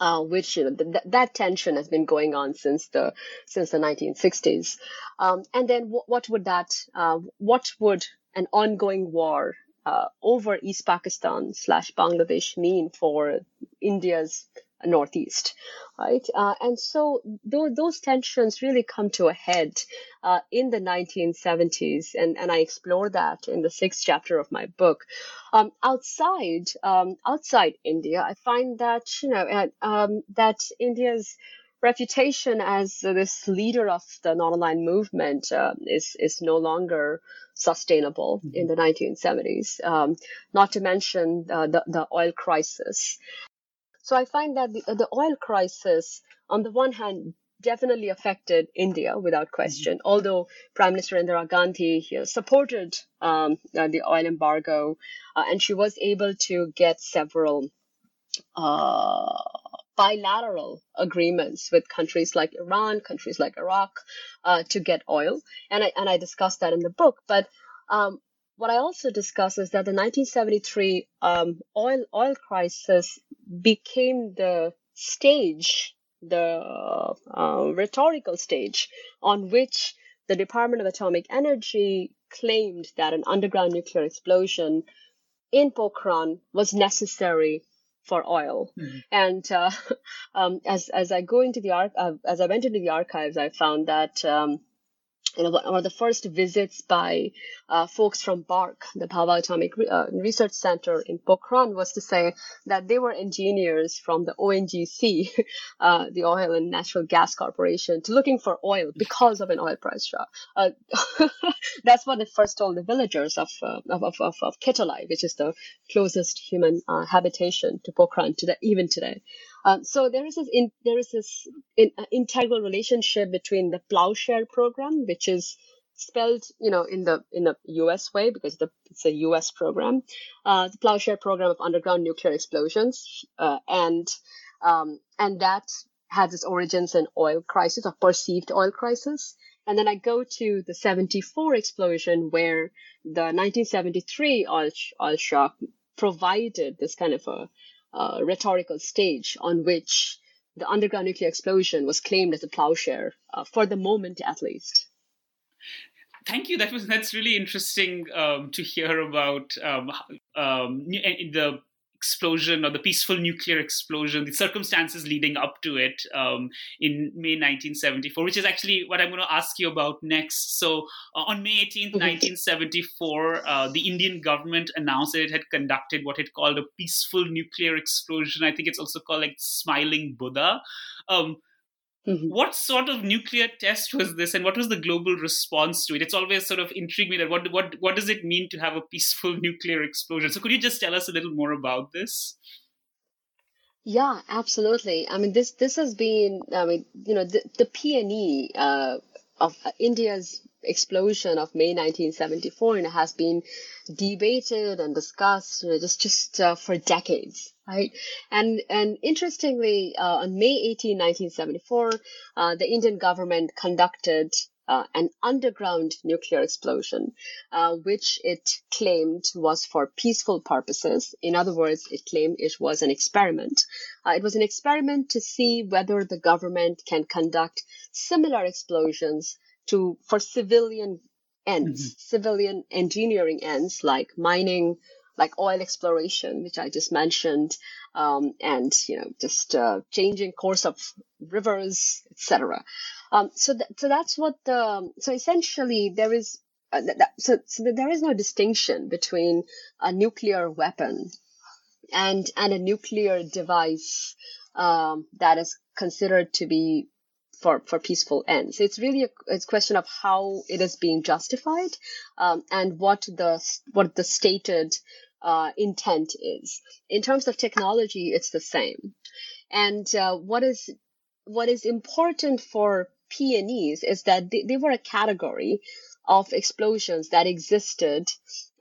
Uh, which you know, th- that tension has been going on since the since the 1960s, um, and then w- what would that uh, what would an ongoing war uh, over East Pakistan slash Bangladesh mean for India's northeast, right? Uh, and so th- those tensions really come to a head uh, in the 1970s, and, and I explore that in the sixth chapter of my book. Um, outside um, outside India, I find that you know um, that India's reputation as this leader of the non-aligned movement uh, is is no longer sustainable mm-hmm. in the 1970s. Um, not to mention uh, the the oil crisis. So I find that the, the oil crisis, on the one hand, definitely affected India without question. Mm-hmm. Although Prime Minister Indira Gandhi supported um, uh, the oil embargo, uh, and she was able to get several uh, bilateral agreements with countries like Iran, countries like Iraq, uh, to get oil, and I and I discussed that in the book. But um, what I also discuss is that the 1973 um, oil oil crisis became the stage, the uh, rhetorical stage on which the Department of Atomic Energy claimed that an underground nuclear explosion in Pokhran was necessary for oil. Mm-hmm. And uh, um, as as I go into the arch- uh, as I went into the archives, I found that um, one of the first visits by uh, folks from BARC, the Bhabha Atomic Re- uh, Research Center in Pokhran, was to say that they were engineers from the ONGC, uh, the Oil and Natural Gas Corporation, to looking for oil because of an oil price drop. Uh, that's what they first told the villagers of uh, of, of, of, of which is the closest human uh, habitation to Pokhran today, even today. Um, so there is this in, there is this in, uh, integral relationship between the plowshare program, which is spelled you know in the in the U.S. way because the, it's a U.S. program, uh, the plowshare program of underground nuclear explosions, uh, and um, and that has its origins in oil crisis or perceived oil crisis. And then I go to the 74 explosion where the 1973 oil, oil shock provided this kind of a uh, rhetorical stage on which the underground nuclear explosion was claimed as a plowshare, uh, for the moment at least. Thank you. That was that's really interesting um, to hear about um, um, the explosion or the peaceful nuclear explosion, the circumstances leading up to it um, in May 1974, which is actually what I'm going to ask you about next. So, uh, on May 18th, 1974, mm-hmm. uh, the Indian government announced that it had conducted what it called a peaceful nuclear explosion. I think it's also called like Smiling Buddha. Um, Mm-hmm. What sort of nuclear test was this, and what was the global response to it? It's always sort of intrigued me that what what what does it mean to have a peaceful nuclear explosion? So, could you just tell us a little more about this? Yeah, absolutely. I mean, this this has been, I mean, you know, the the PNE uh, of uh, India's explosion of May 1974 and it has been debated and discussed you know, just just uh, for decades right and and interestingly uh, on May 18 1974 uh, the Indian government conducted uh, an underground nuclear explosion, uh, which it claimed was for peaceful purposes. In other words, it claimed it was an experiment. Uh, it was an experiment to see whether the government can conduct similar explosions to for civilian ends, mm-hmm. civilian engineering ends like mining, like oil exploration, which I just mentioned, um, and you know just uh, changing course of rivers, etc. Um, so, th- so that's what the, so essentially there is, uh, th- th- so, so there is no distinction between a nuclear weapon and, and a nuclear device, um, that is considered to be for, for peaceful ends. It's really a, it's a question of how it is being justified, um, and what the, what the stated, uh, intent is. In terms of technology, it's the same. And uh, what is what is important for PNEs is that they, they were a category of explosions that existed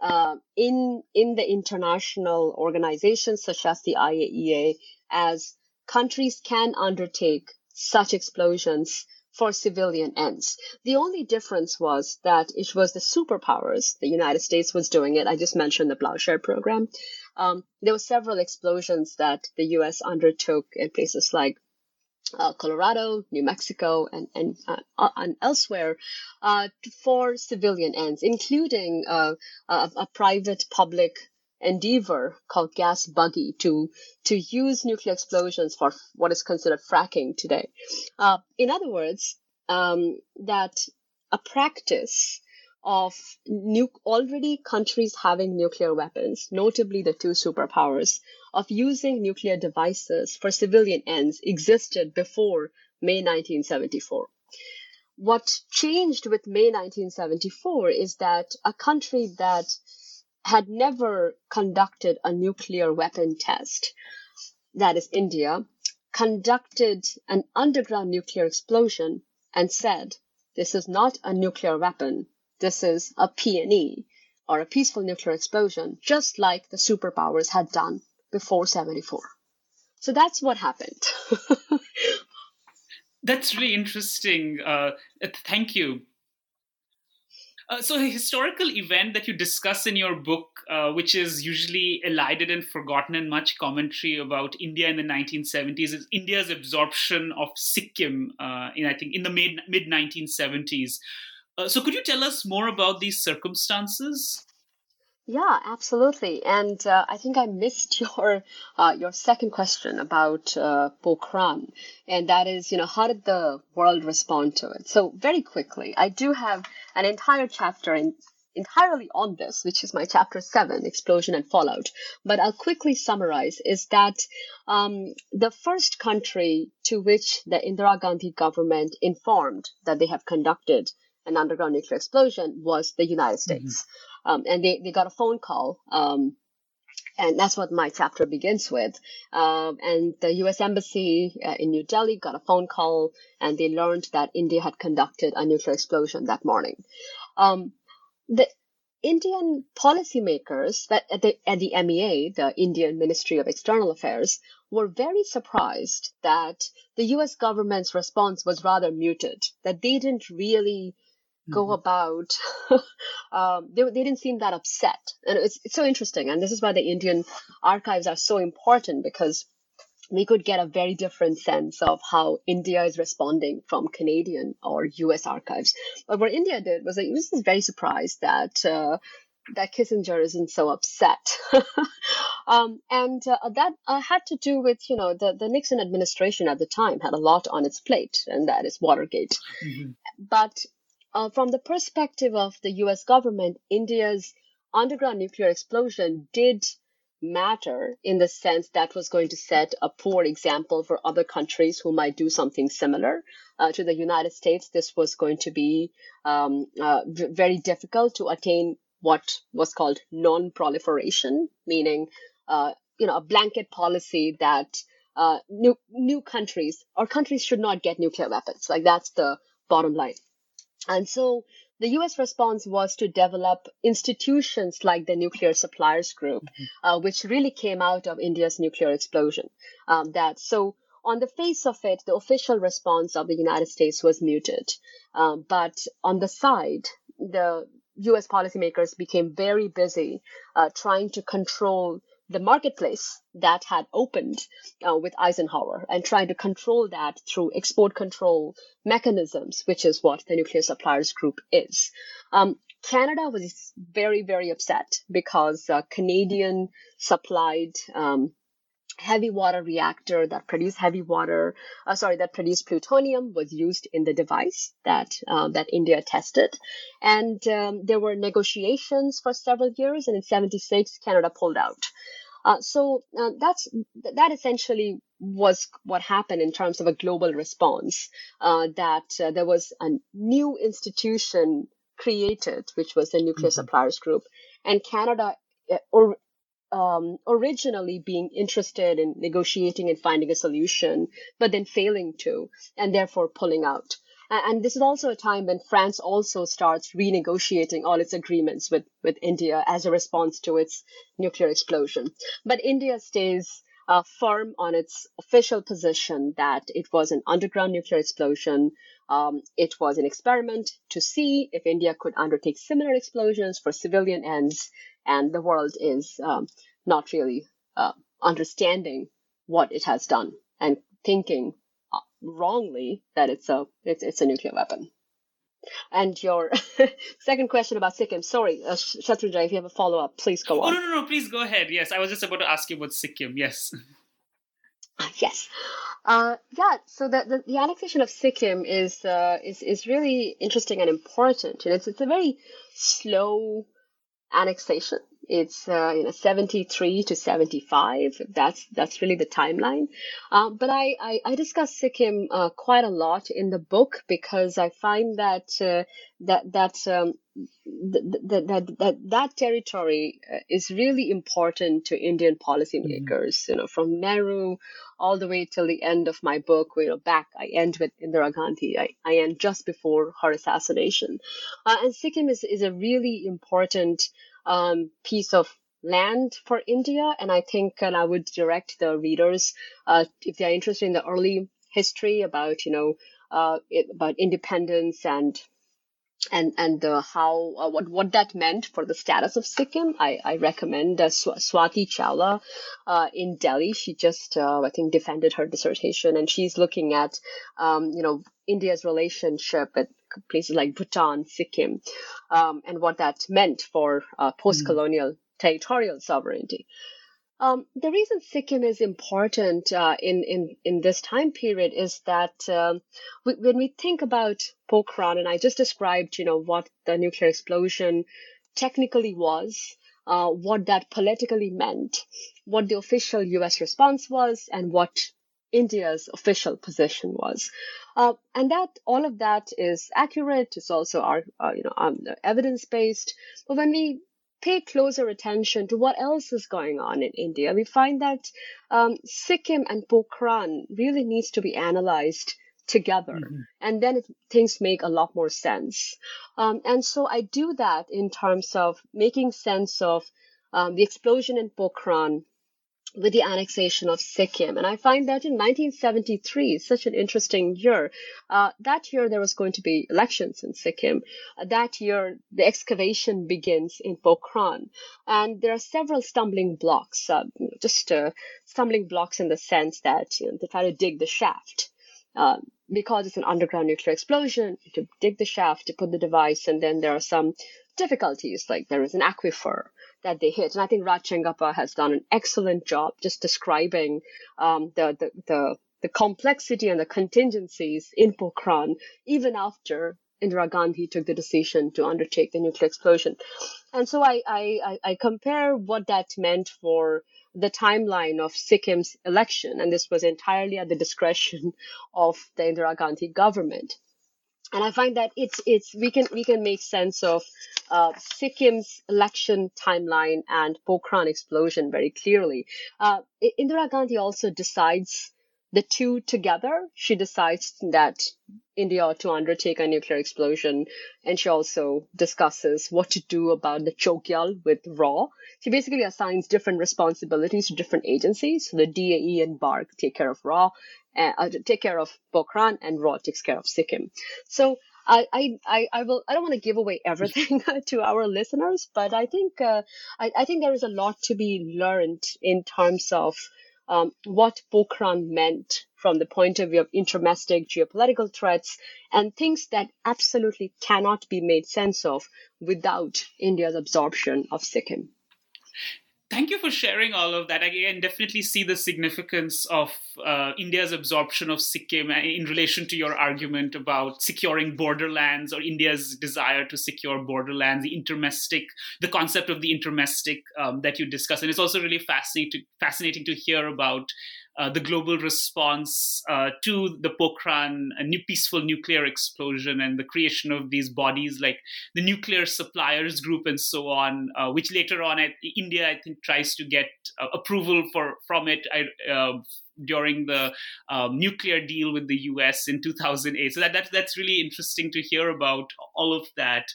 uh, in in the international organizations such as the IAEA as countries can undertake such explosions for civilian ends. The only difference was that it was the superpowers. The United States was doing it. I just mentioned the Plowshare program. Um, there were several explosions that the U.S. undertook in places like uh, Colorado, New Mexico, and and, uh, uh, and elsewhere uh, for civilian ends, including uh, a, a, private public endeavor called Gas Buggy to to use nuclear explosions for what is considered fracking today. Uh, in other words, um, that a practice of nu- already countries having nuclear weapons, notably the two superpowers, of using nuclear devices for civilian ends existed before May 1974. What changed with May 1974 is that a country that had never conducted a nuclear weapon test, that is India, conducted an underground nuclear explosion and said, this is not a nuclear weapon this is a PNE or a peaceful nuclear explosion, just like the superpowers had done before 74. So that's what happened. that's really interesting. Uh, thank you. Uh, so, a historical event that you discuss in your book, uh, which is usually elided and forgotten in much commentary about India in the 1970s, is India's absorption of Sikkim uh, in, I think, in the mid mid 1970s. Uh, so, could you tell us more about these circumstances? Yeah, absolutely. And uh, I think I missed your uh, your second question about uh, Pokhran, and that is, you know, how did the world respond to it? So very quickly, I do have an entire chapter in, entirely on this, which is my chapter seven, explosion and fallout. But I'll quickly summarize: is that um, the first country to which the Indira Gandhi government informed that they have conducted an underground nuclear explosion was the United mm-hmm. States. Mm-hmm. Um, and they, they got a phone call. Um, and that's what my chapter begins with. Um, and the U.S. Embassy uh, in New Delhi got a phone call, and they learned that India had conducted a nuclear explosion that morning. Um, the Indian policymakers at the, at the MEA, the Indian Ministry of External Affairs, were very surprised that the US government's response was rather muted, that they didn't really go mm-hmm. about um, they, they didn't seem that upset and it's, it's so interesting and this is why the indian archives are so important because we could get a very different sense of how India is responding from Canadian or U.S. archives. But what India did was that it was very surprised that uh, that Kissinger isn't so upset, um, and uh, that uh, had to do with you know the the Nixon administration at the time had a lot on its plate, and that is Watergate. Mm-hmm. But uh, from the perspective of the US government, India's underground nuclear explosion did matter in the sense that was going to set a poor example for other countries who might do something similar. Uh, to the United States, this was going to be um, uh, very difficult to attain what was called non-proliferation, meaning uh, you know a blanket policy that uh, new new countries or countries should not get nuclear weapons. Like that's the bottom line. And so the US response was to develop institutions like the Nuclear Suppliers Group, mm-hmm. uh, which really came out of India's nuclear explosion. Um, that so on the face of it, the official response of the United States was muted. Um, but on the side, the US policymakers became very busy uh, trying to control the marketplace that had opened uh, with Eisenhower and trying to control that through export control mechanisms, which is what the Nuclear Suppliers Group is. Um, Canada was very, very upset because uh, Canadian supplied um, heavy water reactor that produced heavy water, uh, sorry, that produced plutonium was used in the device that uh, that India tested, and um, there were negotiations for several years, and in '76 Canada pulled out. Uh, so uh, that's that essentially was what happened in terms of a global response. Uh, that uh, there was a new institution created, which was the Nuclear mm-hmm. Suppliers Group, and Canada or um, originally being interested in negotiating and finding a solution, but then failing to, and therefore pulling out. And this is also a time when France also starts renegotiating all its agreements with, with India as a response to its nuclear explosion. But India stays uh, firm on its official position that it was an underground nuclear explosion. Um, it was an experiment to see if India could undertake similar explosions for civilian ends and the world is um, not really uh, understanding what it has done and thinking uh, wrongly that it's a it's, it's a nuclear weapon. And your second question about Sikkim, sorry, uh, Shatrunjay, if you have a follow up, please go on. Oh, no, no, no, please go ahead. Yes, I was just about to ask you about Sikkim. Yes. yes. Uh, yeah, so the, the, the, annexation of Sikkim is, uh, is, is really interesting and important. And it's, it's a very slow annexation. It's uh, you know 73 to 75. That's that's really the timeline. Um, but I, I, I discuss Sikkim uh, quite a lot in the book because I find that uh, that that um, that, that, that, that territory uh, is really important to Indian policymakers, mm-hmm. you know, from Nehru all the way till the end of my book, you know, back, I end with Indira Gandhi. I, I end just before her assassination. Uh, and Sikkim is, is a really important um, piece of land for India. And I think, and I would direct the readers, uh, if they're interested in the early history about, you know, uh, it, about independence and and and uh, how uh, what what that meant for the status of Sikkim. I, I recommend uh, Swati Chawla uh, in Delhi. She just uh, I think defended her dissertation, and she's looking at um, you know India's relationship with places like Bhutan, Sikkim, um, and what that meant for uh, post-colonial mm. territorial sovereignty. Um, the reason Sikkim is important uh, in, in, in this time period is that um, we, when we think about Pokhran, and I just described, you know, what the nuclear explosion technically was, uh, what that politically meant, what the official U.S. response was, and what India's official position was. Uh, and that all of that is accurate. It's also our, uh, you know, um, evidence based. But when we pay closer attention to what else is going on in India, we find that um, Sikkim and Pokhran really needs to be analyzed together. Mm-hmm. And then it, things make a lot more sense. Um, and so I do that in terms of making sense of um, the explosion in Pokhran with the annexation of Sikkim. And I find that in 1973, such an interesting year. Uh, that year, there was going to be elections in Sikkim. Uh, that year, the excavation begins in Pokhran. And there are several stumbling blocks, uh, just uh, stumbling blocks in the sense that you know, they try to dig the shaft. Uh, because it's an underground nuclear explosion, to dig the shaft to put the device, and then there are some difficulties, like there is an aquifer that they hit. And I think Raj has done an excellent job just describing um, the, the, the, the complexity and the contingencies in Pokhran, even after Indira Gandhi took the decision to undertake the nuclear explosion. And so I, I, I compare what that meant for the timeline of Sikkim's election, and this was entirely at the discretion of the Indira Gandhi government and I find that it's it's we can we can make sense of uh, Sikkim's election timeline and Pokhran explosion very clearly. Uh, Indira Gandhi also decides the two together, she decides that India ought to undertake a nuclear explosion. And she also discusses what to do about the Chogyal with RAW. She basically assigns different responsibilities to different agencies. So the DAE and BARC take care of RAW, uh, take care of Pokhran, and RAW takes care of Sikkim. So I, I, I will. I don't want to give away everything to our listeners, but I think uh, I, I think there is a lot to be learned in terms of um, what Pokhran meant from the point of view of intermestic geopolitical threats and things that absolutely cannot be made sense of without India's absorption of Sikkim thank you for sharing all of that. I can definitely see the significance of uh, India's absorption of Sikkim in relation to your argument about securing borderlands or India's desire to secure borderlands, the intermestic, the concept of the intermestic um, that you discuss. And it's also really fascinating, fascinating to hear about uh, the global response uh, to the Pokhran a new peaceful nuclear explosion and the creation of these bodies like the Nuclear Suppliers Group and so on, uh, which later on India I think tries to get uh, approval for from it uh, during the um, nuclear deal with the U.S. in 2008. So that, that that's really interesting to hear about all of that.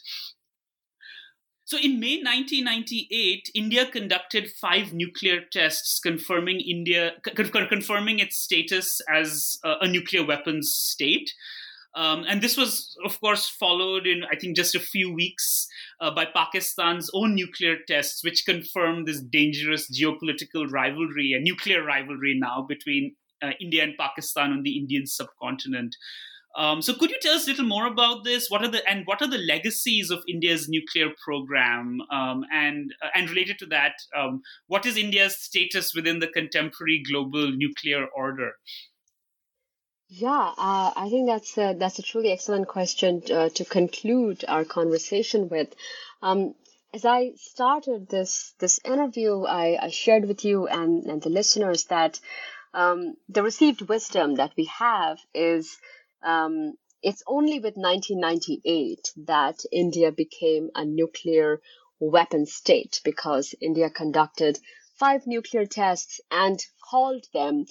So in May 1998, India conducted five nuclear tests confirming India confirming its status as a, nuclear weapons state. Um, and this was, of course, followed in, I think, just a few weeks uh, by Pakistan's own nuclear tests, which confirmed this dangerous geopolitical rivalry, a nuclear rivalry now between uh, India and Pakistan on the Indian subcontinent. Um, so, could you tell us a little more about this? What are the and what are the legacies of India's nuclear program? Um, and uh, and related to that, um, what is India's status within the contemporary global nuclear order? Yeah, uh, I think that's a, that's a truly excellent question uh, to conclude our conversation with. Um, as I started this this interview, I, I shared with you and, and the listeners that um, the received wisdom that we have is um, it's only with 1998 that India became a nuclear weapon state because India conducted five nuclear tests and called them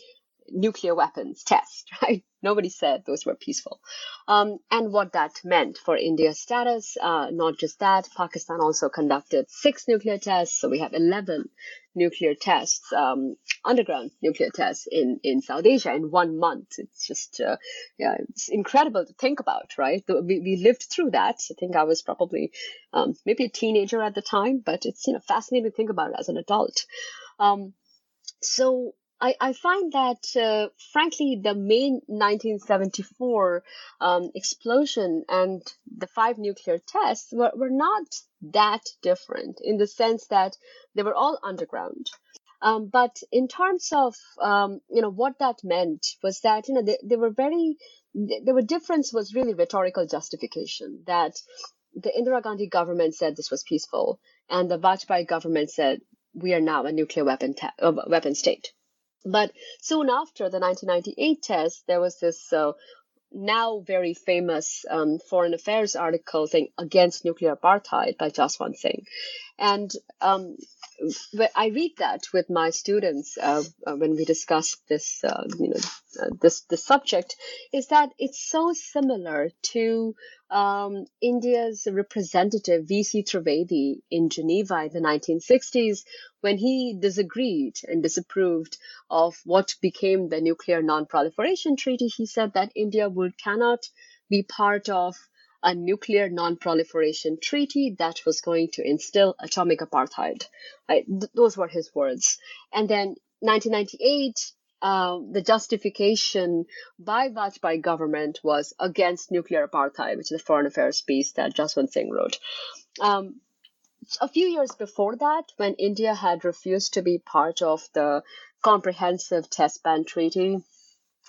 nuclear weapons test, right? Nobody said those were peaceful. Um, and what that meant for India's status, uh, not just that, Pakistan also conducted six nuclear tests. So we have 11 nuclear tests, um, underground nuclear tests in, in South Asia in one month. It's just, uh, yeah, it's incredible to think about, right? We, we lived through that. I think I was probably, um, maybe a teenager at the time, but it's, you know, fascinating to think about as an adult. Um, so I, I find that, uh, frankly, the main 1974 um, explosion and the five nuclear tests were, were not that different in the sense that they were all underground. Um, but in terms of, um, you know, what that meant was that, you know, they, they were very, the, the difference was really rhetorical justification that the Indira Gandhi government said this was peaceful and the Vajpayee government said we are now a nuclear weapon, ta- uh, weapon state. But soon after the 1998 test, there was this uh, now very famous um, foreign affairs article saying against nuclear apartheid by Jaswant Singh. And um, I read that with my students uh, uh, when we discuss this, uh, you know, uh, this this subject, is that it's so similar to um, India's representative V.C. Trivedi in Geneva in the 1960s when he disagreed and disapproved of what became the Nuclear Non-Proliferation Treaty. He said that India would cannot be part of a nuclear non-proliferation treaty that was going to instill atomic apartheid. Right? Th- those were his words. And then 1998, uh, the justification by Vajpayee government was against nuclear apartheid, which is a foreign affairs piece that Jaswant Singh wrote. Um, a few years before that, when India had refused to be part of the Comprehensive Test Ban Treaty,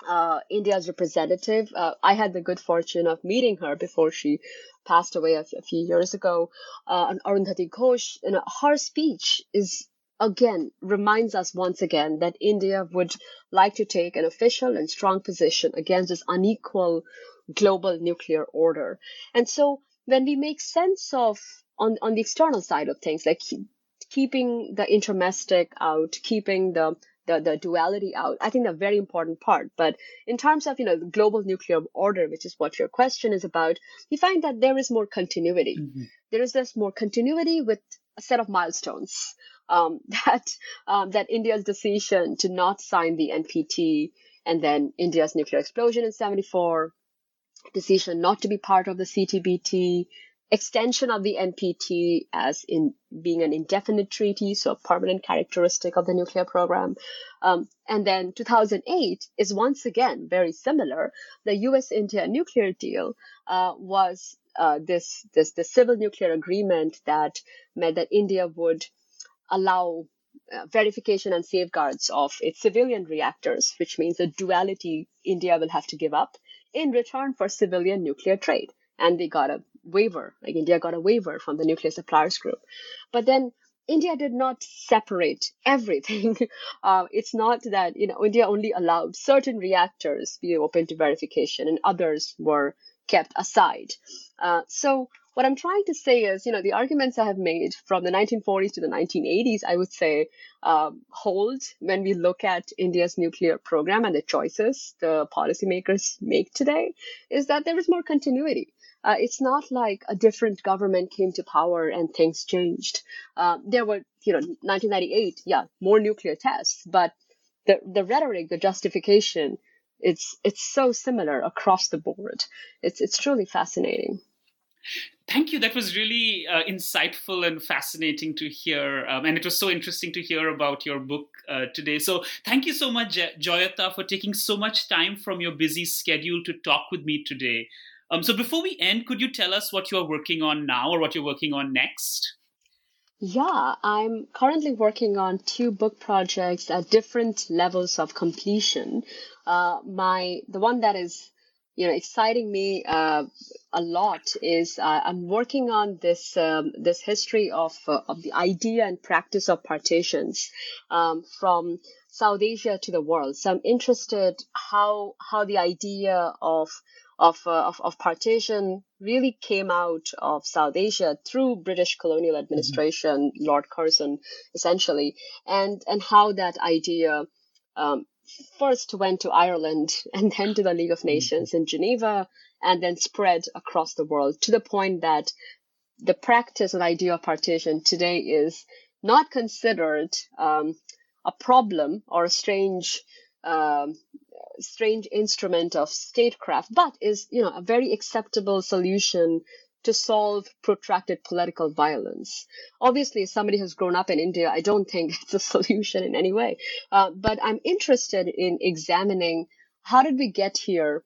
uh, India's representative. Uh, I had the good fortune of meeting her before she passed away a, a few years ago. Uh, Arundhati Ghosh, you know, her speech is again reminds us once again that India would like to take an official and strong position against this unequal global nuclear order. And so when we make sense of on, on the external side of things, like keeping the intermestic out, keeping the the, the duality out. I think a very important part. But in terms of, you know, the global nuclear order, which is what your question is about, we find that there is more continuity. Mm-hmm. There is this more continuity with a set of milestones um, that um, that India's decision to not sign the NPT and then India's nuclear explosion in 74, decision not to be part of the CTBT, extension of the NPT as in being an indefinite treaty, so a permanent characteristic of the nuclear program. Um, and then 2008 is once again very similar. The U.S.-India nuclear deal uh, was uh, this this the civil nuclear agreement that meant that India would allow uh, verification and safeguards of its civilian reactors, which means the duality India will have to give up in return for civilian nuclear trade. And they got a waiver, like India got a waiver from the nuclear suppliers group. But then India did not separate everything. Uh, it's not that, you know, India only allowed certain reactors be open to verification and others were kept aside. Uh, so what I'm trying to say is, you know, the arguments I have made from the 1940s to the 1980s, I would say, um, hold when we look at India's nuclear program and the choices the policymakers make today, is that there is more continuity. Uh, it's not like a different government came to power and things changed. Uh, there were, you know, 1998, yeah, more nuclear tests, but the the rhetoric, the justification, it's it's so similar across the board. It's it's truly fascinating. Thank you. That was really uh, insightful and fascinating to hear. Um, and it was so interesting to hear about your book uh, today. So, thank you so much, Jayita, for taking so much time from your busy schedule to talk with me today. Um, so, before we end, could you tell us what you're working on now or what you're working on next? Yeah, I'm currently working on two book projects at different levels of completion. Uh, my the one that is you know exciting me uh, a lot is uh, I'm working on this um, this history of uh, of the idea and practice of partitions um, from South Asia to the world. So I'm interested how how the idea of of, uh, of, of partition really came out of South Asia through British colonial mm-hmm. administration, mm-hmm. Lord Curzon, essentially, and and how that idea um, first went to Ireland and then to the League of Nations in Geneva and then spread across the world to the point that the practice and idea of partition today is not considered um, a problem or a strange um, strange instrument of statecraft, but is you know a very acceptable solution to solve protracted political violence. Obviously, as somebody who's grown up in India, I don't think it's a solution in any way. Uh, but I'm interested in examining how did we get here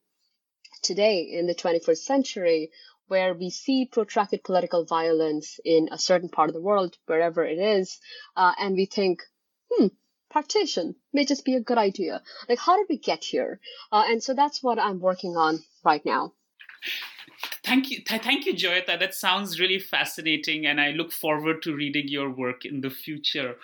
today in the 21st century where we see protracted political violence in a certain part of the world, wherever it is, uh, and we think, hmm, partition may just be a good idea. Like, how did we get here? Uh, and so that's what I'm working on right now. Thank you, th- thank you, Jayita. That sounds really fascinating, and I look forward to reading your work in the future.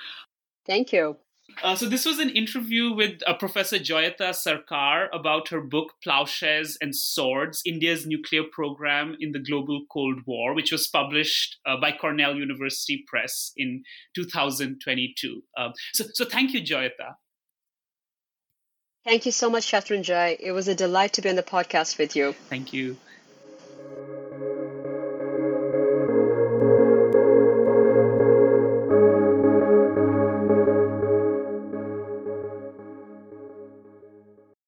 Thank you. Uh, so this was an interview with uh, Professor Jayita Sarkar about her book Ploughshares and Swords: India's Nuclear Program in the Global Cold War, which was published uh, by Cornell University Press in 2022. Um, so, so thank you, Jayita. Thank you so much, Shatrunjay. It was a delight to be on the podcast with you. Thank you.